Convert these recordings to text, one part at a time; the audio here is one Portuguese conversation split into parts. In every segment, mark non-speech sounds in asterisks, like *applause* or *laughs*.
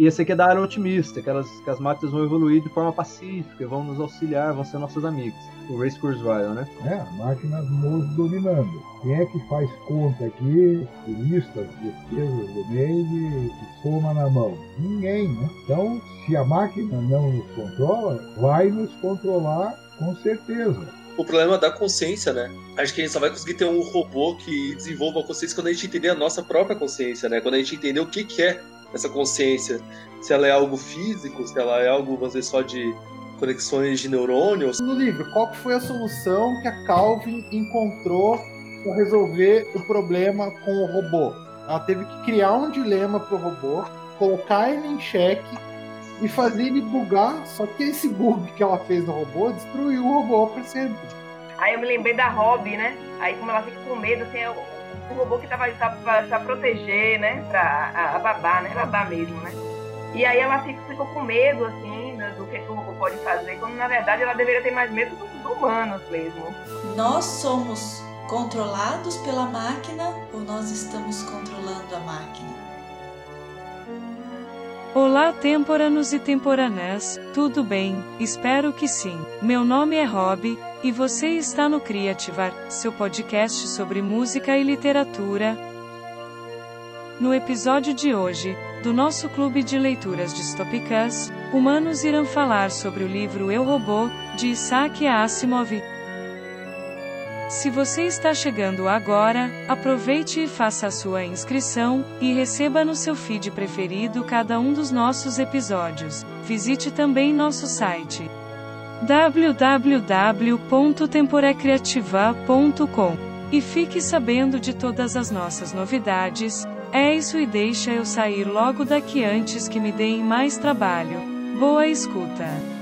E esse aqui é da área otimista, que, elas, que as máquinas vão evoluir de forma pacífica, vão nos auxiliar, vão ser nossos amigos. O Race Kurzweil, né? É, máquinas nos dominando. Quem é que faz conta aqui, listas de pesos do meio e soma na mão? Ninguém, né? Então, se a máquina não nos controla, vai nos controlar com certeza o problema da consciência, né? Acho que a gente só vai conseguir ter um robô que desenvolva a consciência quando a gente entender a nossa própria consciência, né? Quando a gente entender o que, que é essa consciência. Se ela é algo físico, se ela é algo, vamos dizer, só de conexões de neurônios. No livro, qual foi a solução que a Calvin encontrou para resolver o problema com o robô? Ela teve que criar um dilema para o robô, colocar ele em xeque e fazer ele bugar, só que esse bug que ela fez no robô destruiu o robô para sempre. Aí eu me lembrei da Robin, né? Aí como ela fica com medo, assim, o robô que tava para proteger, né? Pra a, a babá, né? Babá mesmo, né? E aí ela fica, ficou com medo, assim, né, do que o robô pode fazer, quando na verdade ela deveria ter mais medo dos humanos mesmo. Nós somos controlados pela máquina ou nós estamos controlando a máquina? Olá, temporanos e temporanés, tudo bem? Espero que sim. Meu nome é Rob e você está no Criativar, seu podcast sobre música e literatura. No episódio de hoje, do nosso clube de leituras distópicas, humanos irão falar sobre o livro Eu Robô, de Isaac Asimov. Se você está chegando agora, aproveite e faça a sua inscrição, e receba no seu feed preferido cada um dos nossos episódios. Visite também nosso site www.temporecreativa.com. E fique sabendo de todas as nossas novidades. É isso e deixa eu sair logo daqui antes que me deem mais trabalho. Boa escuta!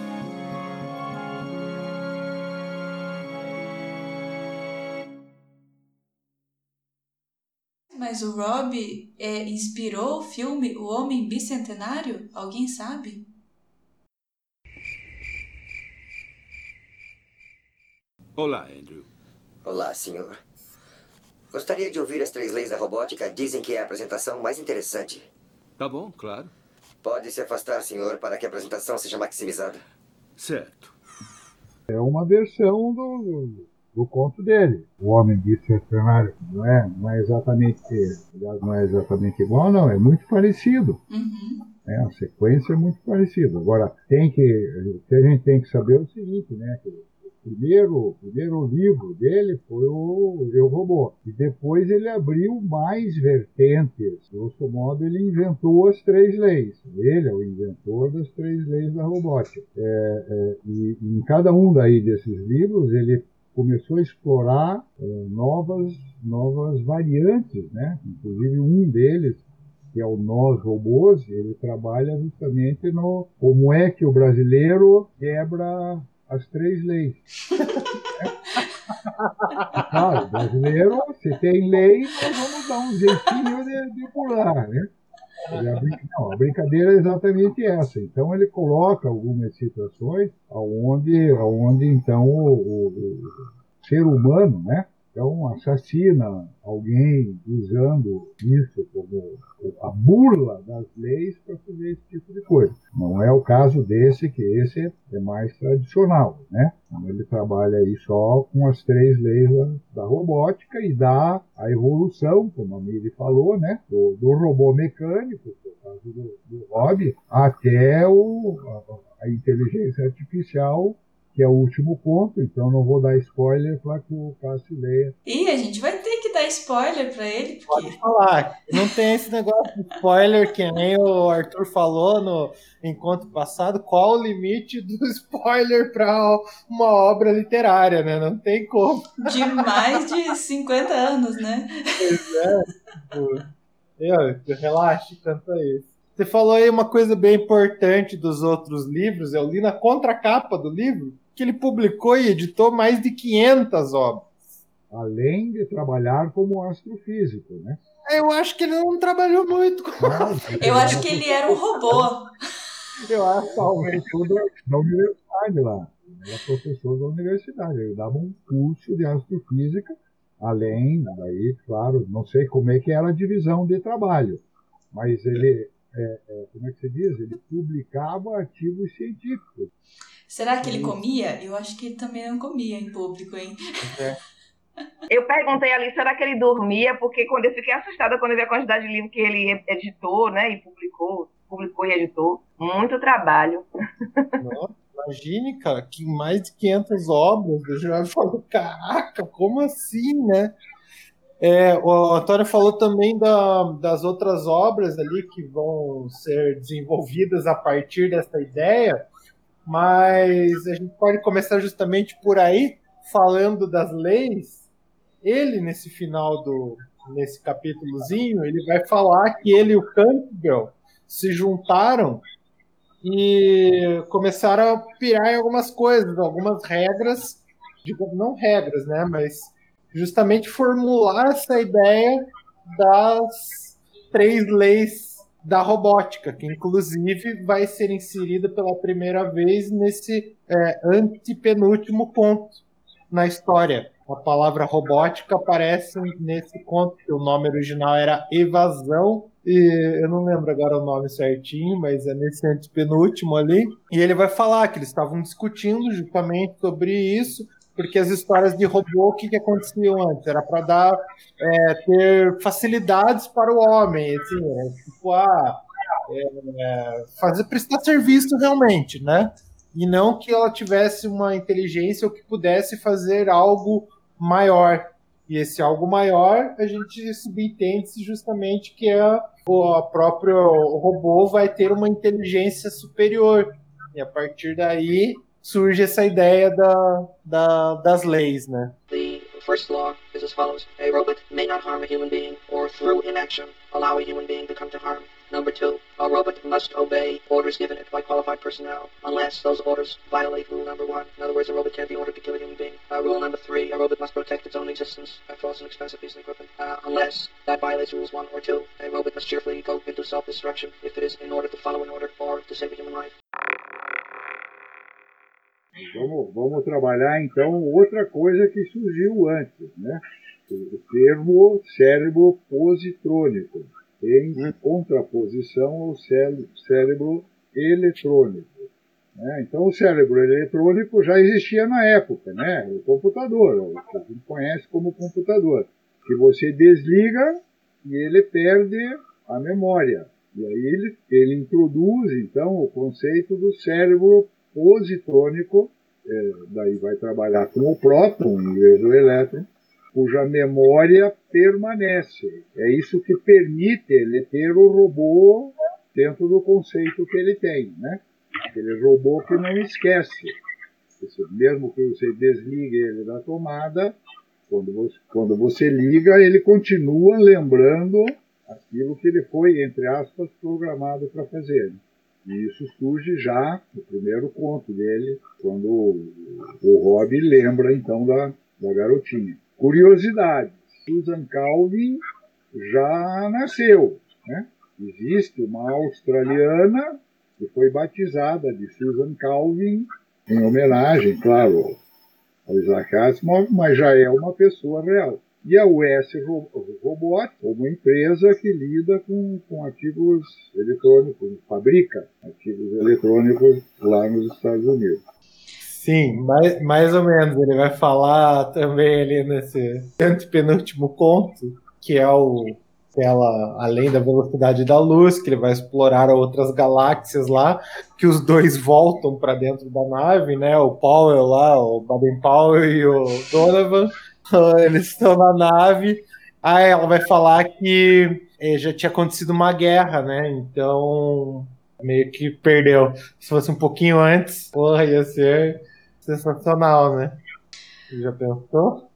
Mas o Rob é, inspirou o filme O Homem Bicentenário? Alguém sabe? Olá, Andrew. Olá, senhor. Gostaria de ouvir as três leis da robótica. Dizem que é a apresentação mais interessante. Tá bom, claro. Pode se afastar, senhor, para que a apresentação seja maximizada. Certo. É uma versão do, do conto dele, O Homem Bicentenário. Não é, não é exatamente, não é exatamente igual, não. É muito parecido. Uhum. É, a sequência é muito parecida. Agora, tem que, o que a gente tem que saber é o seguinte, né? Que primeiro, primeiro livro dele foi o Eu Robô. E depois ele abriu mais vertentes. Grosso modo, ele inventou as três leis. Ele é o inventor das três leis da robótica. É, é, e em cada um daí desses livros, ele começou a explorar é, novas, novas variantes, né? Inclusive um deles que é o Nós Robôs, ele trabalha justamente no como é que o brasileiro quebra as três leis. *laughs* claro, brasileiro, se tem lei, nós vamos dar um jeitinho de, de pular, né? A, não, a brincadeira é exatamente essa. Então ele coloca algumas situações onde, onde então o, o, o ser humano, né, então, assassina alguém usando isso como a burla das leis para fazer esse tipo de coisa. Não é o caso desse, que esse é mais tradicional, né? Então, ele trabalha aí só com as três leis da, robótica e dá a evolução, como a Miri falou, né? Do, do robô mecânico, que é caso do, do Rob, até o, a, a inteligência artificial que é o último ponto, então não vou dar spoiler para que o Cássio leia. Ih, a gente vai ter que dar spoiler para ele. Porque... Pode falar, não tem esse negócio de spoiler que nem o Arthur falou no encontro passado. Qual o limite do *laughs* spoiler para uma obra literária, né? Não tem como. De mais de 50 anos, né? Pois é. Tipo, eu, relaxe quanto a isso. Você falou aí uma coisa bem importante dos outros livros. Eu li na contracapa do livro que ele publicou e editou mais de 500 obras. Além de trabalhar como astrofísico, né? Eu acho que ele não trabalhou muito *laughs* *laughs* com Eu acho que ele era um robô. Eu acho que talvez da universidade lá. Ele era professor da universidade. Ele dava um curso de astrofísica, além, daí, claro, não sei como é que era a divisão de trabalho, mas ele é, é, como é que se diz? Ele publicava artigos científicos. Será que ele comia? Eu acho que ele também não comia em público, hein? *laughs* Eu perguntei ali, será que ele dormia? Porque quando eu fiquei assustada quando eu vi a quantidade de livro que ele editou, né? E publicou, publicou e editou. Muito trabalho. Nossa, imagine, cara, que mais de 500 obras. Eu já falo, caraca, como assim, né? É, o Antônio falou também da, das outras obras ali que vão ser desenvolvidas a partir dessa ideia, mas a gente pode começar justamente por aí, falando das leis. Ele, nesse final do nesse capítulozinho, ele vai falar que ele e o Campbell se juntaram e começaram a pirar em algumas coisas, algumas regras, não regras, né, mas justamente formular essa ideia das três leis da robótica, que inclusive vai ser inserida pela primeira vez nesse é, antepenúltimo conto na história. A palavra robótica aparece nesse conto, que o nome original era Evasão, e eu não lembro agora o nome certinho, mas é nesse antepenúltimo ali. E ele vai falar que eles estavam discutindo justamente sobre isso, porque as histórias de robô, o que, que aconteciam antes? Era para dar, é, ter facilidades para o homem, assim, né? tipo, ah, é, fazer, prestar serviço realmente, né? E não que ela tivesse uma inteligência ou que pudesse fazer algo maior. E esse algo maior, a gente subentende justamente que é o próprio robô vai ter uma inteligência superior. E a partir daí, surge essa ideia da, da, das leis, né? The first law is as follows. A robot may not harm a human being or through inaction allow a human being to come to harm. Number two, a robot must obey orders given it by qualified personnel, unless those orders violate rule number one. In other words, a robot can't be ordered to kill a human being. Uh, rule number three, a robot must protect its own existence after all, it's an expensive piece of equipment, uh, unless that violates rules one or two. A robot must cheerfully go into self-destruction if it is in order to follow an order or to save a human life. Vamos, vamos trabalhar então outra coisa que surgiu antes, né? O termo cérebro positrônico, em contraposição ao cérebro eletrônico. Né? Então, o cérebro eletrônico já existia na época, né? o computador, o que a gente conhece como computador, que você desliga e ele perde a memória. E aí ele, ele introduz, então, o conceito do cérebro positrônico, é, daí vai trabalhar com o próton em vez do elétron, cuja memória permanece. É isso que permite ele ter o robô dentro do conceito que ele tem, né? Aquele robô que não esquece. Mesmo que você desligue ele da tomada, quando você, quando você liga, ele continua lembrando aquilo que ele foi, entre aspas, programado para fazer. E isso surge já no primeiro conto dele, quando o, Rob lembra então da, da garotinha. Curiosidade: Susan Calvin já nasceu. Né? Existe uma australiana que foi batizada de Susan Calvin em homenagem, claro, ao Isaac Asimov, mas já é uma pessoa real e a US Robot, uma empresa que lida com, com artigos eletrônicos, fabrica artigos eletrônicos lá nos Estados Unidos. Sim, mais, mais ou menos. Ele vai falar também ali nesse penúltimo conto, que é o ela além da velocidade da luz, que ele vai explorar outras galáxias lá, que os dois voltam para dentro da nave, né? O Powell lá, o Baden Powell e o Donovan eles estão na nave. Aí ela vai falar que eh, já tinha acontecido uma guerra, né? Então meio que perdeu. Se fosse um pouquinho antes, porra, ia ser sensacional, né? Já pensou?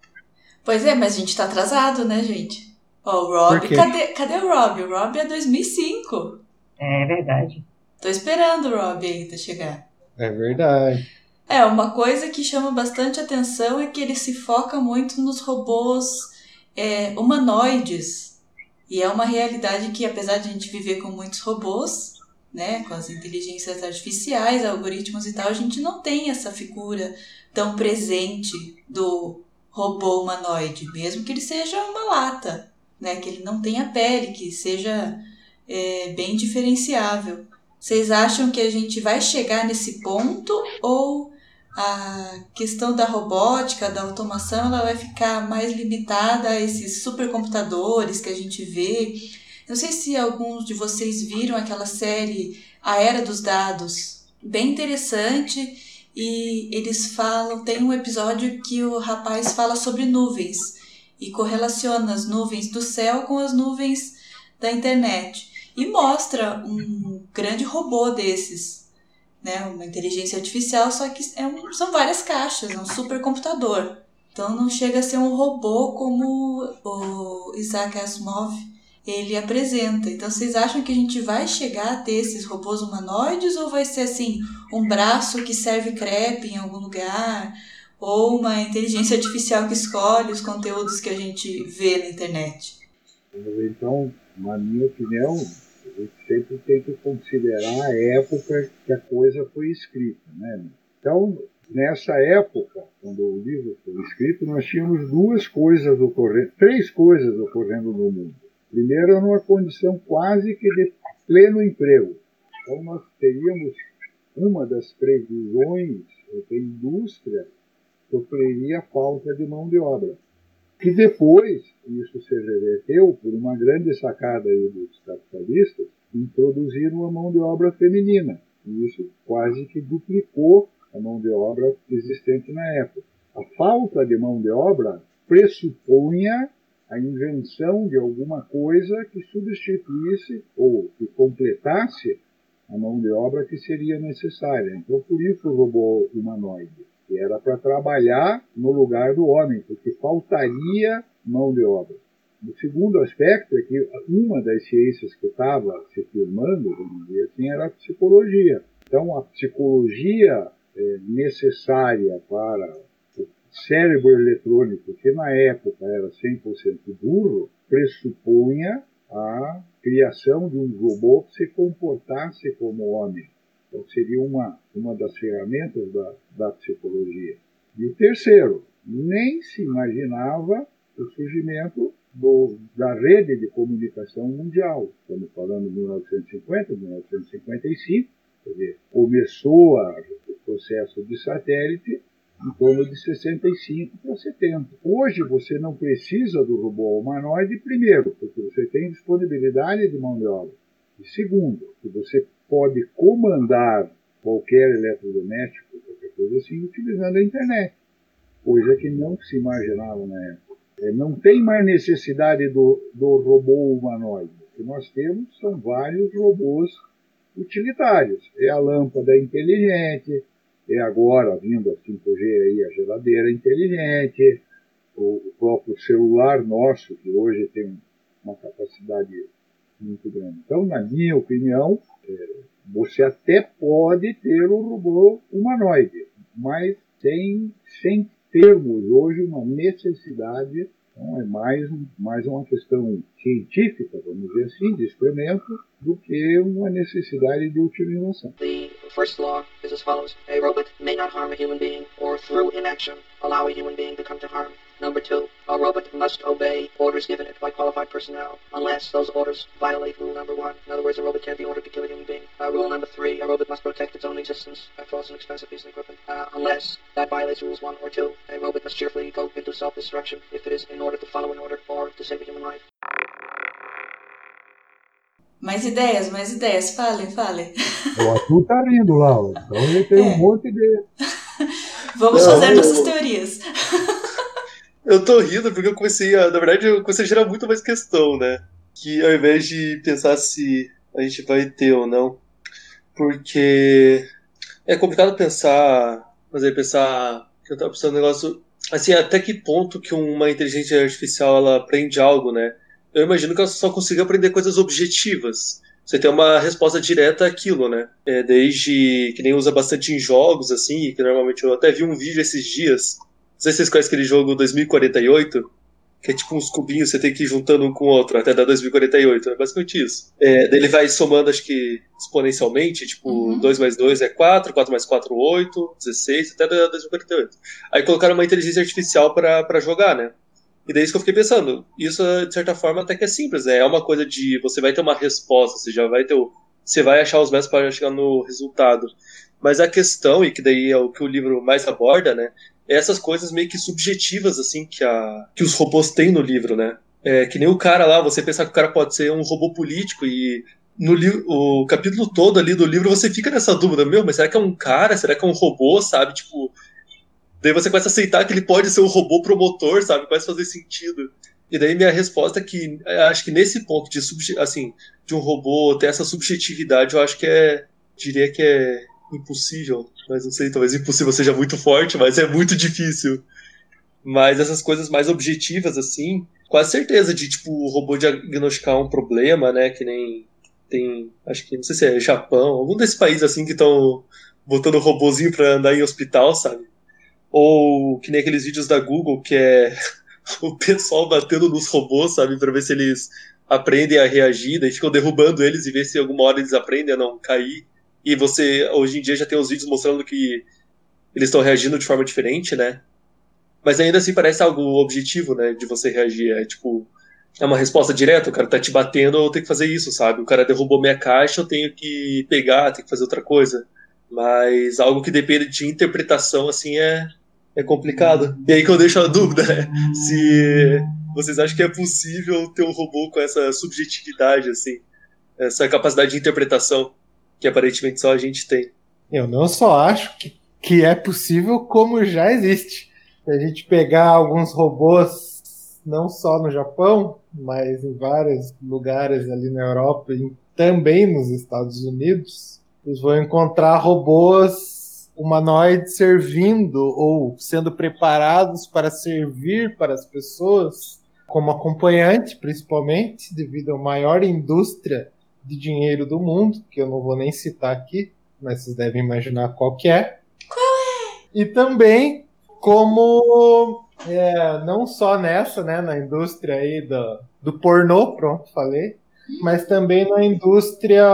Pois é, mas a gente tá atrasado, né, gente? Ó, o Rob, cadê, cadê o Rob? O Rob é 2005. É verdade. Tô esperando o Rob ainda chegar. É verdade. É, uma coisa que chama bastante atenção é que ele se foca muito nos robôs é, humanoides. E é uma realidade que, apesar de a gente viver com muitos robôs, né, com as inteligências artificiais, algoritmos e tal, a gente não tem essa figura tão presente do robô humanoide, mesmo que ele seja uma lata, né, que ele não tenha pele, que seja é, bem diferenciável. Vocês acham que a gente vai chegar nesse ponto ou a questão da robótica, da automação, ela vai ficar mais limitada a esses supercomputadores que a gente vê? Não sei se alguns de vocês viram aquela série A Era dos Dados, bem interessante e eles falam, tem um episódio que o rapaz fala sobre nuvens e correlaciona as nuvens do céu com as nuvens da internet e mostra um grande robô desses, né, uma inteligência artificial, só que é um, são várias caixas, é um supercomputador. Então não chega a ser um robô como o Isaac Asimov ele apresenta. Então vocês acham que a gente vai chegar a ter esses robôs humanoides ou vai ser assim, um braço que serve crepe em algum lugar? Ou uma inteligência artificial que escolhe os conteúdos que a gente vê na internet? Então, na minha opinião, gente sempre tem que considerar a época que a coisa foi escrita. Né? Então, nessa época, quando o livro foi escrito, nós tínhamos duas coisas ocorrendo, três coisas ocorrendo no mundo. Primeiro, numa condição quase que de pleno emprego. Então, nós teríamos uma das previsões da indústria sofreria falta de mão de obra. Que depois, isso se reverteu por uma grande sacada dos capitalistas, introduziram a mão de obra feminina. E isso quase que duplicou a mão de obra existente na época. A falta de mão de obra pressupunha a invenção de alguma coisa que substituísse ou que completasse a mão de obra que seria necessária. Então, por isso o robô humanoide, que era para trabalhar no lugar do homem, porque faltaria mão de obra. O segundo aspecto é que uma das ciências que estava se firmando, vamos dizer assim, era a psicologia. Então, a psicologia é, necessária para cérebro eletrônico, que na época era 100% burro, pressupunha a criação de um robô que se comportasse como homem. Então seria uma, uma das ferramentas da, da psicologia. E o terceiro, nem se imaginava o surgimento do, da rede de comunicação mundial. Estamos falando de 1950, 1955, quer dizer, começou a, o processo de satélite em torno de 65 para 70. Hoje você não precisa do robô humanoide, primeiro, porque você tem disponibilidade de mão de obra. E segundo, que você pode comandar qualquer eletrodoméstico, qualquer coisa assim, utilizando a internet. Coisa que não se imaginava na época. É, não tem mais necessidade do, do robô humanoide. O que nós temos são vários robôs utilitários. É a lâmpada inteligente, é agora vindo a 5G aí, a geladeira inteligente, o próprio celular nosso, que hoje tem uma capacidade muito grande. Então, na minha opinião, você até pode ter o robô humanoide, mas sem, sem termos hoje uma necessidade, então é mais, mais uma questão científica, vamos dizer assim, de experimento, do que uma necessidade de utilização. First law is as follows. A robot may not harm a human being or through inaction allow a human being to come to harm. Number two, a robot must obey orders given it by qualified personnel unless those orders violate rule number one. In other words, a robot can't be ordered to kill a human being. Uh, rule number three, a robot must protect its own existence by false and expensive piece of equipment uh, unless that violates rules one or two. A robot must cheerfully go into self-destruction if it is in order to follow an order or to save a human life. Mais ideias, mais ideias. Falem, falem. O Arthur tá rindo lá, então ele tem é. um monte de. *laughs* Vamos Não, fazer eu... nossas teorias. Eu tô rindo porque eu comecei a. Na verdade, eu comecei a gerar muito mais questão, né? Que ao invés de pensar se a gente vai ter ou não. Porque é complicado pensar. Aí pensar. Que eu tava pensando um negócio. Assim, até que ponto que uma inteligência artificial ela aprende algo, né? Eu imagino que ela só consiga aprender coisas objetivas. Você tem uma resposta direta àquilo, né? É, desde que nem usa bastante em jogos, assim, que normalmente eu até vi um vídeo esses dias. Não sei se vocês conhecem aquele jogo 2048, que é tipo uns cubinhos, você tem que ir juntando um com o outro até dar 2048. É basicamente isso. É, daí ele vai somando, acho que exponencialmente, tipo, uhum. 2 mais 2 é 4, 4 mais 4, 8, 16, até dar 2048. Aí colocaram uma inteligência artificial para jogar, né? E daí isso que eu fiquei pensando, isso de certa forma até que é simples, né? É uma coisa de você vai ter uma resposta, você já vai ter o, você vai achar os métodos para chegar no resultado. Mas a questão, e que daí é o que o livro mais aborda, né? É essas coisas meio que subjetivas, assim, que, a, que os robôs têm no livro, né? É, que nem o cara lá, você pensar que o cara pode ser um robô político e no o capítulo todo ali do livro você fica nessa dúvida, meu, mas será que é um cara? Será que é um robô, sabe? Tipo, daí você começa a aceitar que ele pode ser um robô promotor, sabe? Começa a fazer sentido. E daí minha resposta é que acho que nesse ponto de assim, de um robô ter essa subjetividade, eu acho que é diria que é impossível, mas não sei, talvez impossível seja muito forte, mas é muito difícil. Mas essas coisas mais objetivas assim, quase certeza de tipo o robô diagnosticar um problema, né, que nem tem, acho que não sei se é Japão, algum desses países assim que estão botando robôzinho para andar em hospital, sabe? Ou que nem aqueles vídeos da Google que é *laughs* o pessoal batendo nos robôs, sabe, para ver se eles aprendem a reagir, daí ficam derrubando eles e ver se alguma hora eles aprendem a não cair. E você, hoje em dia, já tem os vídeos mostrando que eles estão reagindo de forma diferente, né? Mas ainda assim parece algo objetivo, né, de você reagir. É tipo, é uma resposta direta, o cara tá te batendo, eu tenho que fazer isso, sabe? O cara derrubou minha caixa, eu tenho que pegar, tenho que fazer outra coisa. Mas algo que depende de interpretação, assim, é, é complicado. E aí que eu deixo a dúvida, né? Se vocês acham que é possível ter um robô com essa subjetividade, assim, essa capacidade de interpretação que aparentemente só a gente tem. Eu não só acho que, que é possível, como já existe. Se a gente pegar alguns robôs não só no Japão, mas em vários lugares ali na Europa e também nos Estados Unidos, vocês vão encontrar robôs humanoides servindo ou sendo preparados para servir para as pessoas como acompanhante, principalmente devido à maior indústria de dinheiro do mundo, que eu não vou nem citar aqui, mas vocês devem imaginar qual que é. Qual é? E também como é, não só nessa, né, na indústria aí do, do pornô, pronto, falei, mas também na indústria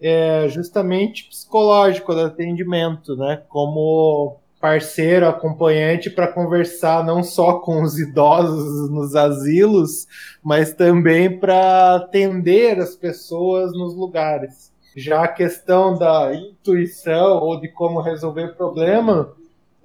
é, justamente psicológica do atendimento, né, como parceiro, acompanhante para conversar não só com os idosos nos asilos, mas também para atender as pessoas nos lugares. Já a questão da intuição ou de como resolver problema,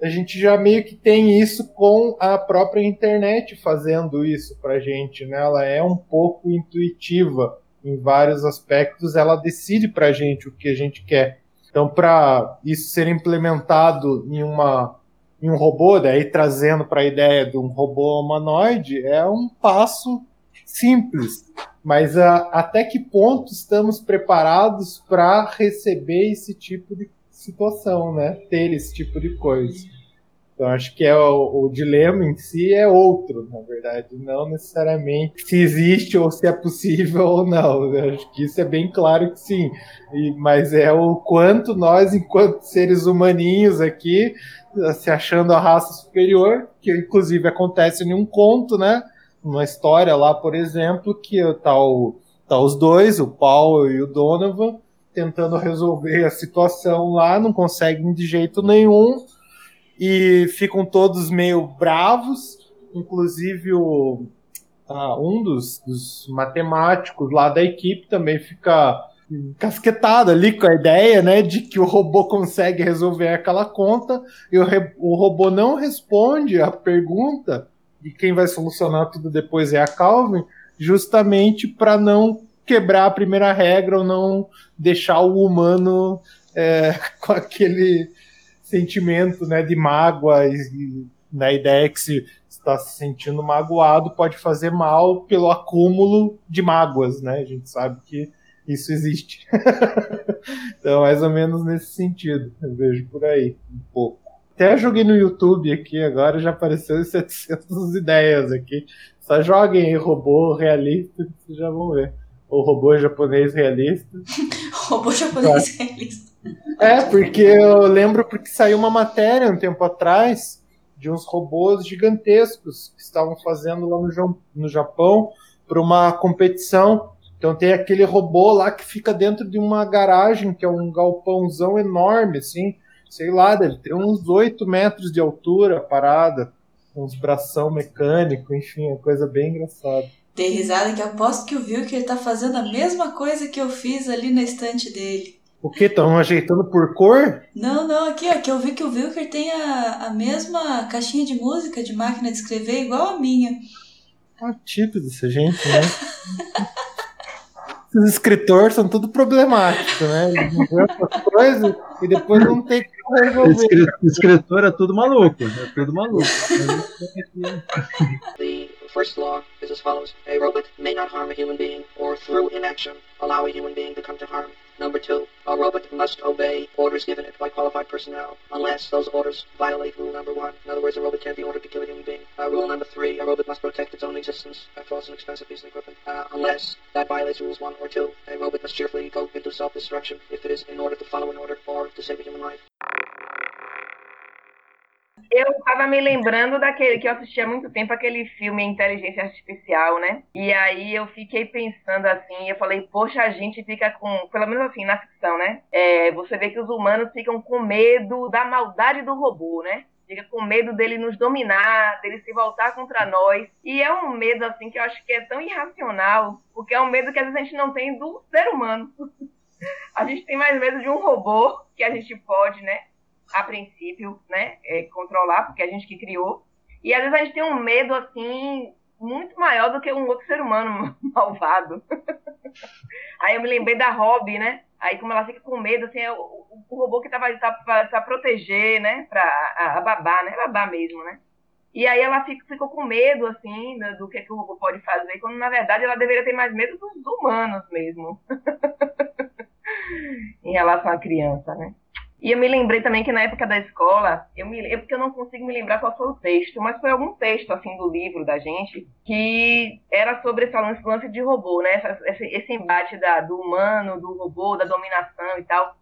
a gente já meio que tem isso com a própria internet fazendo isso para gente, né? Ela é um pouco intuitiva em vários aspectos, ela decide para a gente o que a gente quer. Então, para isso ser implementado em uma em um robô, daí trazendo para a ideia de um robô humanoide, é um passo simples. Mas a, até que ponto estamos preparados para receber esse tipo de situação, né? Ter esse tipo de coisa. Então acho que é o, o, dilema em si é outro, na verdade, não necessariamente se existe ou se é possível ou não. Eu acho que isso é bem claro que sim. E, mas é o quanto nós, enquanto seres humaninhos aqui, se achando a raça superior, que inclusive acontece em um conto, né? Uma história lá, por exemplo, que tá, o, tá os dois, o Paul e o Donovan, tentando resolver a situação lá, não conseguem de jeito nenhum e ficam todos meio bravos, inclusive o, ah, um dos, dos, matemáticos lá da equipe também fica casquetado ali com a ideia, né, de que o robô consegue resolver aquela conta e o, o robô não responde a pergunta e quem vai solucionar tudo depois é a Calvin, justamente para não quebrar a primeira regra ou não deixar o humano é, *laughs* com aquele sentimento né, de mágoa e, na ideia que se está se sentindo magoado pode fazer mal pelo acúmulo de mágoas, né? A gente sabe que isso existe. *laughs* então, mais ou menos nesse sentido, eu vejo por aí um pouco. Até joguei no YouTube aqui agora, já apareceu 700 *laughs* ideias aqui. Só joguem robô realista, vocês já vão ver. Ou robô japonês realista. *laughs* robô japonês realista. É, porque eu lembro porque saiu uma matéria um tempo atrás de uns robôs gigantescos que estavam fazendo lá no, Japão para uma competição. Então tem aquele robô lá que fica dentro de uma garagem, que é um galpãozão enorme, assim, sei lá, deve ter uns 8 metros de altura parada. uns bração mecânico, enfim, é coisa bem engraçada. Dei risada que aposto que o Wilker tá fazendo a mesma coisa que eu fiz ali na estante dele. O que? Estão ajeitando por cor? Não, não, aqui, ó, que eu vi que o Wilker tem a, a mesma caixinha de música de máquina de escrever igual a minha. Ah, típico dessa gente, né? Esses escritores são tudo problemáticos, né? Eles inventam as coisas e depois não tem como resolver. Escri- Escritor é tudo maluco, é tudo maluco. The first law is as follows. A robot may not harm a human being or through inaction allow a human being to come to harm. Number two, a robot must obey orders given it by qualified personnel unless those orders violate rule number one. In other words, a robot can't be ordered to kill a human being. Uh, rule number three, a robot must protect its own existence. A false and expensive piece of equipment. Uh, unless that violates rules one or two. A robot must cheerfully go into self-destruction if it is in order to follow an order or to save a human life. Eu tava me lembrando daquele que eu assisti há muito tempo, aquele filme Inteligência Artificial, né? E aí eu fiquei pensando assim, eu falei, poxa, a gente fica com, pelo menos assim, na ficção, né? É, você vê que os humanos ficam com medo da maldade do robô, né? Fica com medo dele nos dominar, dele se voltar contra nós. E é um medo, assim, que eu acho que é tão irracional, porque é um medo que às vezes a gente não tem do ser humano. *laughs* A gente tem mais medo de um robô que a gente pode, né? A princípio, né, é, controlar, porque a gente que criou. E às vezes a gente tem um medo, assim, muito maior do que um outro ser humano *laughs* malvado. Aí eu me lembrei da Robin, né? Aí como ela fica com medo, assim, é o, o- robô que tava ali pra proteger, né? Pra a, a babá, né? Babá mesmo, né? E aí ela fica, ficou com medo, assim, do, do que, que o robô pode fazer, quando na verdade ela deveria ter mais medo dos humanos mesmo. *laughs* em relação à criança, né? E eu me lembrei também que na época da escola, eu me, é porque eu não consigo me lembrar qual foi o texto, mas foi algum texto assim do livro da gente que era sobre esse lance, de robô, né? Esse, esse embate da, do humano, do robô, da dominação e tal.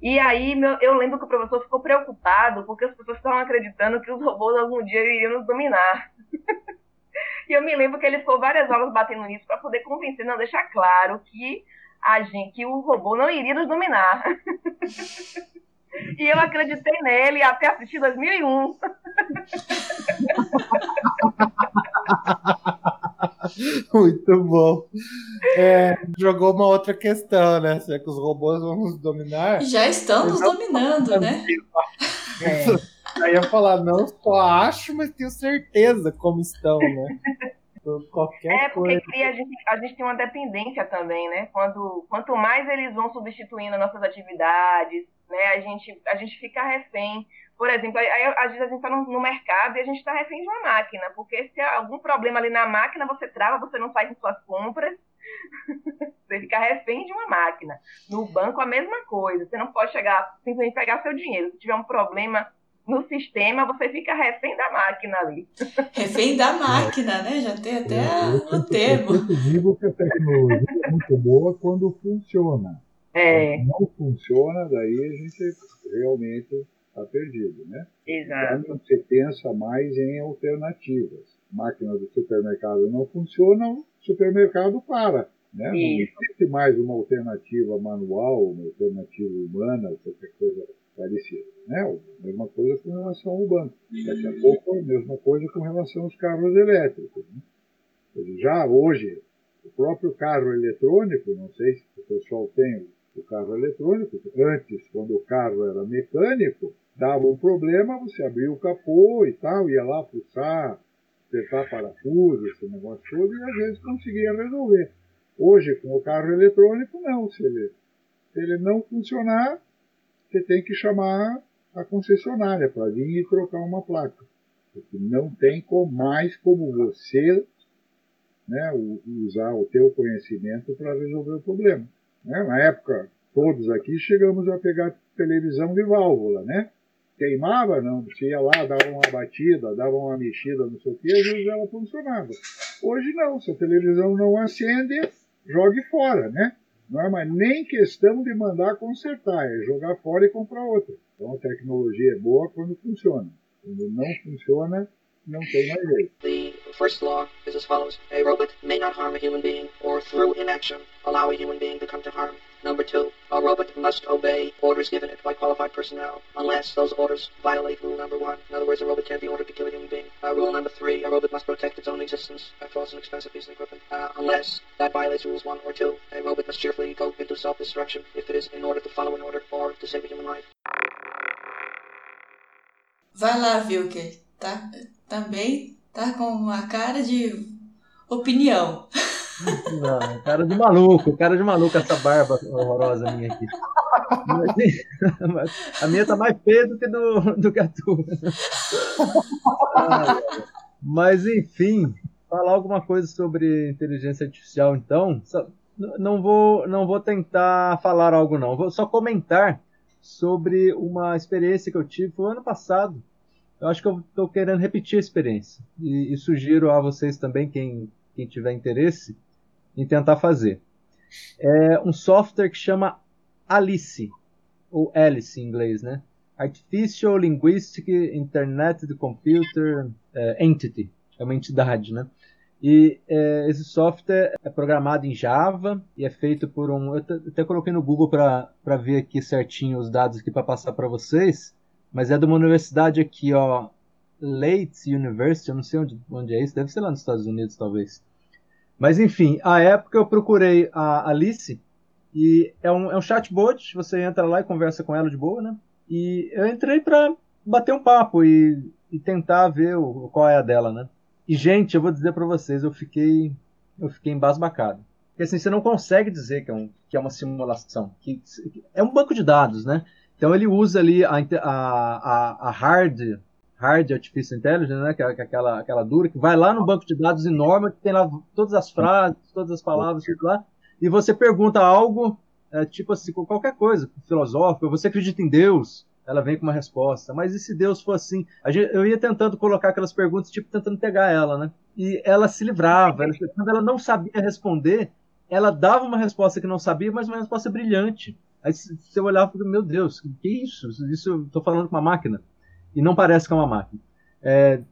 E aí meu- eu lembro que o professor ficou preocupado porque as pessoas estavam acreditando que os robôs algum dia iriam nos dominar. *laughs* e eu me lembro que ele ficou várias aulas batendo nisso para poder convencer, não, deixar claro que a gente, que o robô não iria nos dominar. *laughs* E eu acreditei nele até assistir 2001. *laughs* Muito bom. É, jogou uma outra questão, né? Será que os robôs vão nos dominar? Já estão nos dominando, né? *laughs* Aí eu ia falar, não só acho, mas tenho certeza como estão, né? Por Qualquer É, porque coisa. cria, a, gente, a gente tem uma dependência também, né? Quando, quanto mais eles vão substituindo as nossas atividades, né? A gente, a gente fica refém. Por exemplo, aí, às vezes a gente está no, no mercado e a gente está refém de uma máquina, porque se há algum problema ali na máquina, você trava, você não faz suas compras, *laughs* você fica refém de uma máquina. No banco, a mesma coisa. Você não pode chegar, simplesmente pegar seu dinheiro. Se tiver um problema no sistema, você fica refém da máquina ali. *laughs* Refém da máquina, né? Já tem até Eu o termo. eu sempre digo que a tecnologia é muito boa quando funciona. É, não funciona, daí a gente realmente está perdido, né? exato. Quando você pensa mais em alternativas. A máquina do supermercado não funciona, o supermercado para. Né? Não existe mais uma alternativa manual, uma alternativa humana, qualquer coisa parecida. Né? A mesma coisa com relação ao banco. Daqui a pouco a mesma coisa com relação aos carros elétricos. Né? Já hoje, o próprio carro eletrônico, não sei se o pessoal tem o carro eletrônico, antes, quando o carro era mecânico, dava um problema, você abria o capô e tal, ia lá fuçar, apertar parafuso, esse negócio todo, e às vezes conseguia resolver. Hoje, com o carro eletrônico, não. Se ele, se ele não funcionar, você tem que chamar a concessionária para vir e trocar uma placa. Porque não tem mais como você né, usar o teu conhecimento para resolver o problema. Né? Na época, todos aqui chegamos a pegar televisão de válvula, né? Queimava, não, você ia lá, dava uma batida, dava uma mexida, não sei o que, vezes ela funcionava. Hoje não, se a televisão não acende, jogue fora, né? Não é mais nem questão de mandar consertar, é jogar fora e comprar outra. Então a tecnologia é boa quando funciona. Quando não funciona, não tem mais jeito. The first law is as follows. A robot may not harm a human being or through inaction allow a human being to come to harm. Number two, a robot must obey orders given it by qualified personnel, unless those orders violate rule number one. In other words, a robot can't be ordered to kill a human being. Uh, rule number three, a robot must protect its own existence. After all, it's an expensive piece of equipment. Uh, unless that violates rules one or two, a robot must cheerfully go into self-destruction if it is in order to follow an order or to save a human life. Vai lá, Vilker. Tá, também tá com uma cara de opinião. Não, cara de maluco, cara de maluco essa barba horrorosa minha aqui. A minha tá mais feia do que, do, do que a tua. Mas enfim, falar alguma coisa sobre inteligência artificial então. Não vou, não vou tentar falar algo não, vou só comentar sobre uma experiência que eu tive foi ano passado. Eu acho que eu estou querendo repetir a experiência e, e sugiro a vocês também, quem, quem tiver interesse, em tentar fazer. É um software que chama Alice, ou Alice em inglês, né? Artificial Linguistic Internet Computer é, Entity, é uma entidade, né? E é, esse software é programado em Java e é feito por um. Eu até coloquei no Google para ver aqui certinho os dados aqui para passar para vocês, mas é de uma universidade aqui, ó, Late University, eu não sei onde, onde é isso, deve ser lá nos Estados Unidos, talvez. Mas enfim, a época eu procurei a Alice e é um, é um chatbot, você entra lá e conversa com ela de boa, né? E eu entrei para bater um papo e, e tentar ver o, qual é a dela, né? E gente, eu vou dizer para vocês, eu fiquei eu fiquei embasbacado. Porque assim, você não consegue dizer que é, um, que é uma simulação, que é um banco de dados, né? Então ele usa ali a, a, a, hard Hard Artificial Intelligence, né, que é aquela, aquela dura, que vai lá no banco de dados enorme, que tem lá todas as frases, todas as palavras, tudo lá, e você pergunta algo, é, tipo assim, qualquer coisa, filosófico, você acredita em Deus? Ela vem com uma resposta. Mas e se Deus for assim? Gente, eu ia tentando colocar aquelas perguntas, tipo, tentando pegar ela, né? E ela se livrava. Ela, quando ela não sabia responder, ela dava uma resposta que não sabia, mas uma resposta brilhante. Aí você olhava e falava, meu Deus, que isso? Isso eu tô falando com uma máquina e não parece que é uma máquina. É,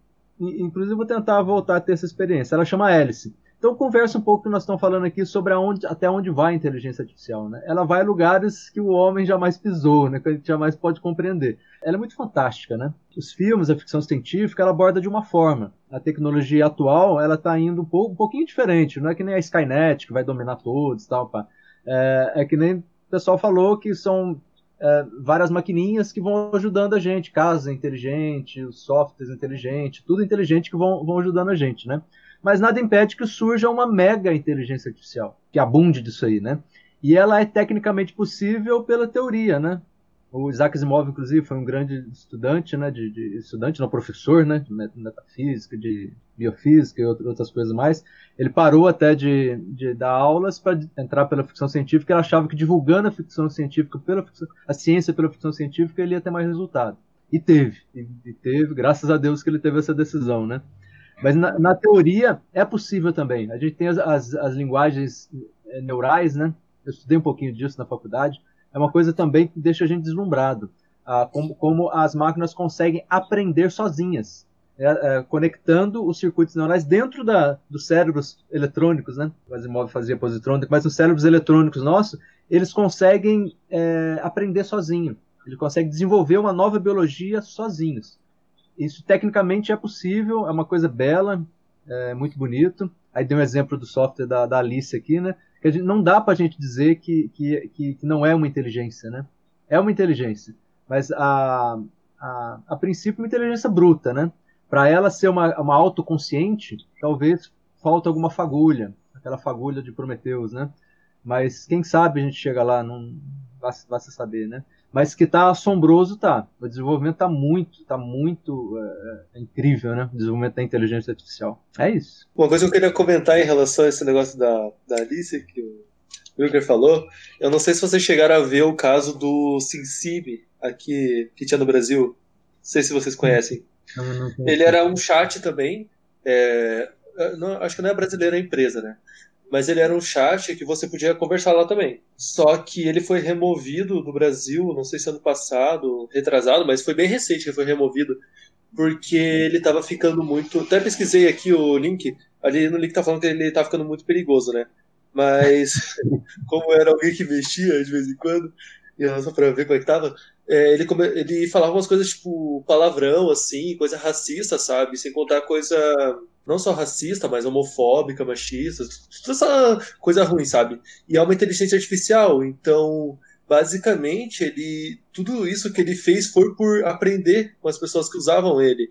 inclusive, vou tentar voltar a ter essa experiência. Ela chama Alice. Então, conversa um pouco que nós estamos falando aqui sobre aonde, até onde vai a inteligência artificial. Né? Ela vai a lugares que o homem jamais pisou, né? que a gente jamais pode compreender. Ela é muito fantástica. Né? Os filmes, a ficção científica, ela aborda de uma forma. A tecnologia atual ela está indo um, pouco, um pouquinho diferente. Não é que nem a Skynet, que vai dominar todos. Tal, pá. É, é que nem o pessoal falou que são é, várias maquininhas que vão ajudando a gente, casa inteligente, softwares inteligentes, tudo inteligente que vão, vão ajudando a gente, né? Mas nada impede que surja uma mega inteligência artificial, que abunde disso aí, né? E ela é tecnicamente possível pela teoria, né? O Isaac Asimov, inclusive, foi um grande estudante, né? De, de estudante, não professor, né? De metafísica, de biofísica e outras coisas mais. Ele parou até de, de dar aulas para entrar pela ficção científica. Ele achava que divulgando a ficção científica, pela ficção, a ciência pela ficção científica, ele ia ter mais resultado. E teve. E, e teve, graças a Deus que ele teve essa decisão, né? Mas na, na teoria é possível também. A gente tem as, as, as linguagens eh, neurais, né? Eu estudei um pouquinho disso na faculdade é uma coisa também que deixa a gente deslumbrado. Ah, como, como, as máquinas conseguem aprender sozinhas, é, é, conectando os circuitos neurais dentro da, dos cérebros eletrônicos, né? O Asimov fazia positrônica, mas nos cérebros eletrônicos nossos, eles conseguem é, aprender sozinho. Eles conseguem desenvolver uma nova biologia sozinhos. Isso tecnicamente é possível, é uma coisa bela, é muito bonito. Aí dei um exemplo do software da, da Alice aqui, né? Que gente, não dá para a gente dizer que, que, que, não é uma inteligência, né? É uma inteligência, mas a, a, a princípio uma inteligência bruta, né? Para ela ser uma, uma autoconsciente, talvez falta alguma fagulha, aquela fagulha de Prometeus, né? Mas quem sabe a gente chega lá, não vai se saber, né? Mas que tá assombroso, tá. O desenvolvimento tá muito, tá muito é, é, incrível, né? O desenvolvimento da inteligência artificial. É isso. Uma coisa que eu queria comentar em relação a esse negócio da, da Alice, que o Wilker falou, eu não sei se vocês chegaram a ver o caso do SimSim aqui que tinha no Brasil. Não sei se vocês conhecem. Não, não Ele era um chat também. É, acho que não é brasileira a empresa, né? Mas ele era um chat que você podia conversar lá também. Só que ele foi removido do Brasil, não sei se ano passado, retrasado, mas foi bem recente que foi removido, porque ele estava ficando muito. Até pesquisei aqui o link, ali no link tá falando que ele tá ficando muito perigoso, né? mas *laughs* como era alguém que mexia de vez em quando, e só pra ver como é que tava, é, ele, come- ele falava umas coisas tipo palavrão, assim, coisa racista, sabe? Sem contar coisa não só racista, mas homofóbica, machista, toda essa coisa ruim, sabe? E é uma inteligência artificial, então basicamente ele tudo isso que ele fez foi por aprender com as pessoas que usavam ele.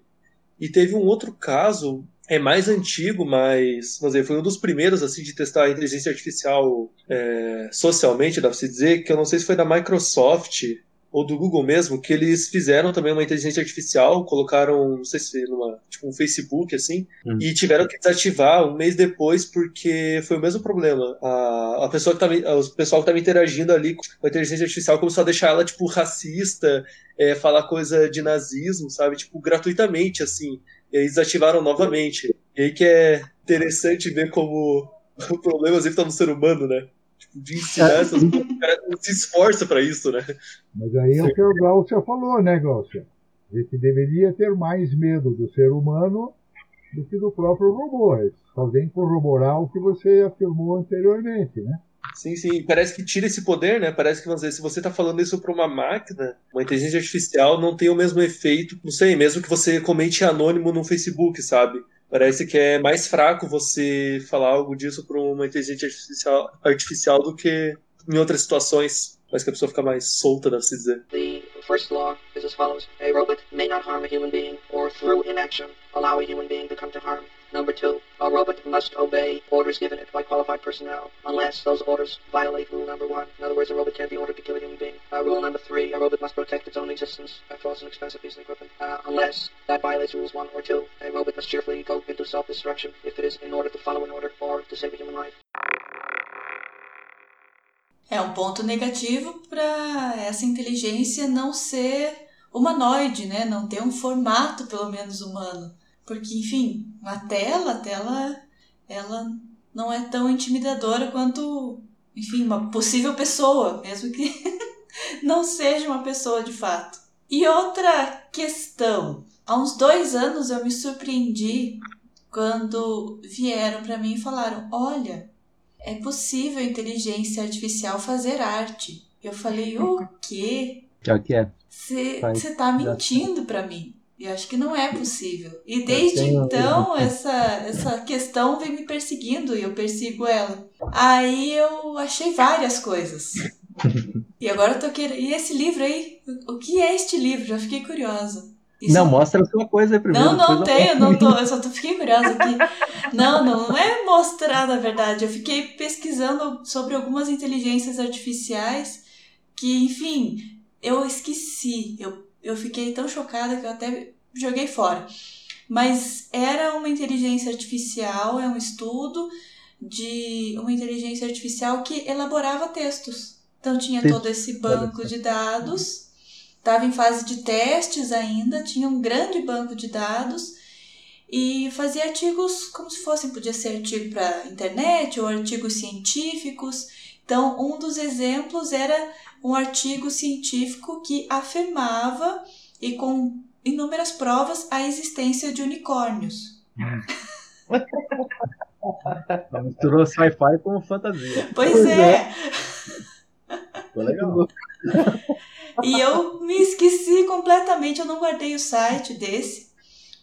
E teve um outro caso, é mais antigo, mas vamos dizer, foi um dos primeiros assim de testar a inteligência artificial é, socialmente, dá pra se dizer, que eu não sei se foi da Microsoft ou do Google mesmo, que eles fizeram também uma inteligência artificial, colocaram, não sei se numa, tipo um Facebook assim, Hum. e tiveram que desativar um mês depois porque foi o mesmo problema. A, a pessoa que tava, o pessoal que estava interagindo ali com a inteligência artificial começou a deixar ela tipo racista, é, falar coisa de nazismo, sabe, tipo gratuitamente assim. E aí desativaram novamente. E aí que é interessante ver como *laughs* o problema sempre tá no ser humano, né? Tipo, de ensinar essas coisas, o cara não se esforça pra isso, né? Mas aí é o que o Glaucia falou, né, Glaucia? A gente deveria ter mais medo do ser humano do que do próprio robô. Só vem corroborar o que você afirmou anteriormente, né? Sim, sim. Parece que tira esse poder, né? Parece que, vamos dizer, se você tá falando isso pra uma máquina, uma inteligência artificial não tem o mesmo efeito, não sei, mesmo que você comente anônimo no Facebook, sabe? Parece que é mais fraco você falar algo disso pra uma inteligência artificial, artificial do que em outras situações. Parece que a pessoa fica mais solta, deve se dizer. The first law is as follows. A robot may not harm a human being or through inaction allow a human being to come to harm. Number two, a robot must obey orders given it by qualified personnel unless those orders violate rule number one. In other words, a robot can't be ordered to kill a human being. Uh, rule number three, a robot must protect its own existence. That was an expensive piece of equipment. Uh, unless that violates rules one or two, a robot must cheerfully go into self-destruction if it is in order to follow an order or to save a human life. É um ponto negativo para essa inteligência não ser humanoide, né? Não ter um formato pelo menos humano. Porque, enfim, a tela, a tela, ela não é tão intimidadora quanto, enfim, uma possível pessoa, mesmo que *laughs* não seja uma pessoa de fato. E outra questão. Há uns dois anos eu me surpreendi quando vieram para mim e falaram: Olha, é possível inteligência artificial fazer arte. Eu falei: O quê? Que é o que é? Você tá já- mentindo para mim. Eu acho que não é possível. E desde então, essa, essa questão vem me perseguindo e eu persigo ela. Aí eu achei várias coisas. *laughs* E agora eu tô querendo. E esse livro aí? O que é este livro? Já fiquei curiosa. Isso- Não, mostra a sua coisa aí primeiro. não, não eu tenho, mostro. não tô, *laughs* eu só tô, fiquei curiosa aqui. Não, não, não é mostrar, na verdade. Eu fiquei pesquisando sobre algumas inteligências artificiais que, enfim, eu esqueci. Eu, eu fiquei tão chocada que eu até joguei fora. Mas era uma inteligência artificial, é um estudo de uma inteligência artificial que elaborava textos. Então tinha todo esse banco de dados estava em fase de testes ainda, tinha um grande banco de dados e fazia artigos como se fossem, podia ser artigo para internet ou artigos científicos. Então, um dos exemplos era um artigo científico que afirmava e com inúmeras provas a existência de unicórnios. *laughs* Misturou sci-fi com fantasia. Pois, Pois é. Ficou legal. E eu me esqueci completamente, eu não guardei o site desse,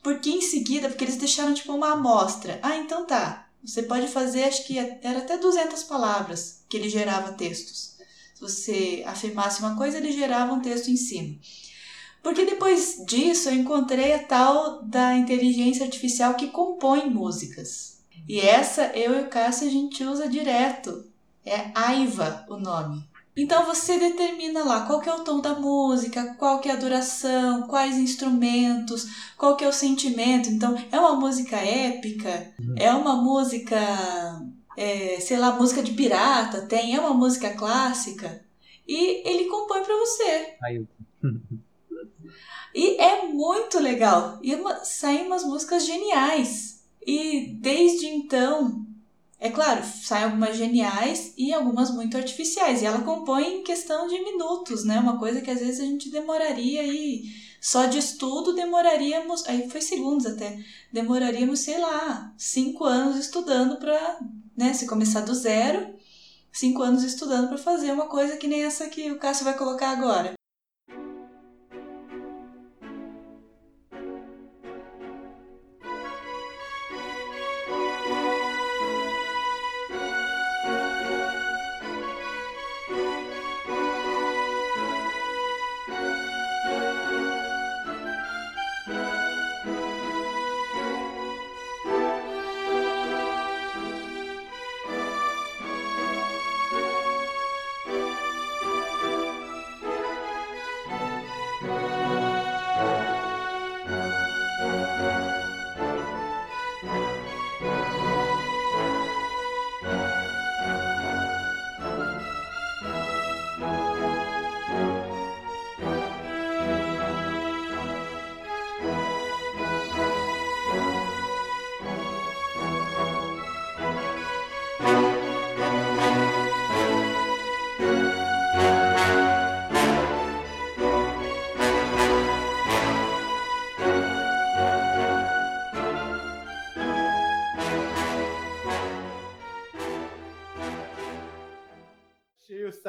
porque em seguida, porque eles deixaram tipo uma amostra. Ah, então tá. Você pode fazer, acho que era até 200 palavras que ele gerava textos. Se você afirmasse uma coisa, ele gerava um texto em cima. Porque depois disso eu encontrei a tal da inteligência artificial que compõe músicas. E essa eu e o Cássio a gente usa direto. É Aiva o nome. Então você determina lá qual que é o tom da música, qual que é a duração, quais instrumentos, qual que é o sentimento. Então é uma música épica, é uma música, é, sei lá, música de pirata, tem, é uma música clássica e ele compõe para você. Aí, *laughs* E é muito legal. E uma, saem umas músicas geniais. E desde então, É claro, saem algumas geniais e algumas muito artificiais. E ela compõe em questão de minutos, né? Uma coisa que às vezes a gente demoraria aí. Só de estudo demoraríamos. Aí foi segundos até. Demoraríamos, sei lá, cinco anos estudando pra. Né, se começar do zero, cinco anos estudando para fazer uma coisa que nem essa que o Cássio vai colocar agora.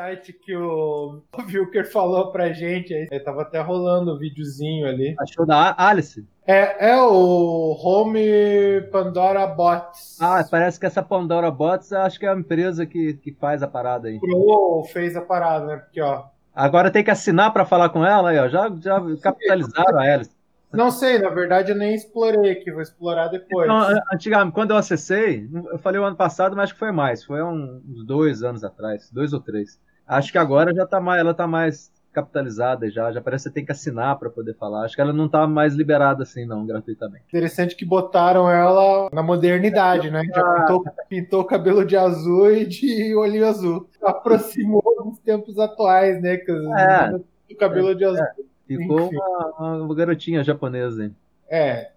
Site que o *laughs* Wilker falou pra gente aí. Ele tava até rolando o videozinho ali. Achou da Alice? É, é o Home Pandora Bots. Ah, parece que essa Pandora Bots acho que é a empresa que, que faz a parada aí. Pro fez a parada, né? Porque, ó. Agora tem que assinar pra falar com ela aí, ó. Já, já capitalizaram a Alice. Não sei, na verdade eu nem explorei aqui, vou explorar depois. Então, antigamente, quando eu acessei, eu falei o ano passado, mas acho que foi mais, foi um- uns dois anos atrás, dois ou três. Acho que agora já tá mais, ela tá mais capitalizada já, já parece que você tem que assinar para poder falar. Acho que ela não tá mais liberada assim não, gratuitamente. Interessante que botaram ela na modernidade, né? Já pintou, pintou o cabelo de azul e de olho azul. Aproximou dos tempos atuais, né? Que É. do cabelo de azul. Ficou Enfim. uma, uma garotinha japonesa. hein? É.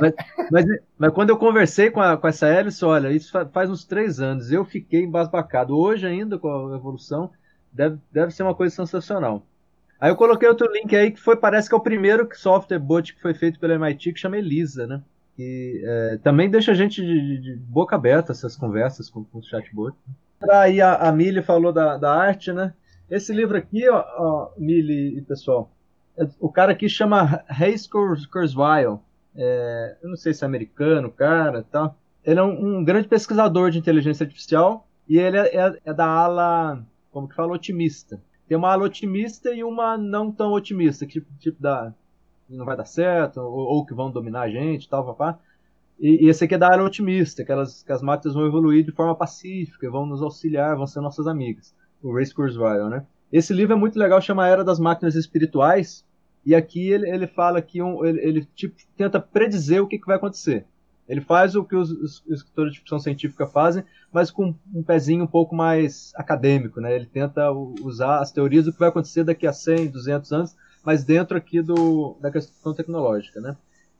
Mas, mas, mas quando eu conversei com, a, com essa Alice, olha, isso fa- faz uns três anos, eu fiquei embasbacado. Hoje ainda, com a evolução, deve, deve ser uma coisa sensacional. Aí eu coloquei outro link aí que foi, parece que é o primeiro software bot que foi feito pela MIT, que chama Elisa, né? Que é, também deixa a gente de, de- boca aberta essas conversas com, com o chatbot. Aí a, a Millie falou da, da arte, né? Esse livro aqui, ó, ó Millie e pessoal, o cara aqui chama Kurs- Kurzweil. É, eu não sei se é americano, cara, tal. Ele é um, um grande pesquisador de inteligência artificial e ele é, é- é da ala, como que fala, otimista. Tem uma ala otimista e uma não tão otimista, que tipo, tipo da não vai dar certo ou, ou que vão dominar a gente, tal, papá. E, e esse aqui é da ala otimista, que, elas, que as máquinas vão evoluir de forma pacífica, vão nos auxiliar, vão ser nossas amigas. O Ray Kurzweil, né? Esse livro é muito legal, chama Era das Máquinas Espirituais. E aqui ele, ele fala que um, ele, ele, tipo, tenta predizer o que, que vai acontecer. Ele faz o que os, os escritores de ficção científica fazem, mas com um pezinho um pouco mais acadêmico, né? Ele tenta usar as teorias do que vai acontecer daqui a 100, 200 anos, mas dentro aqui do, da questão tecnológica, né?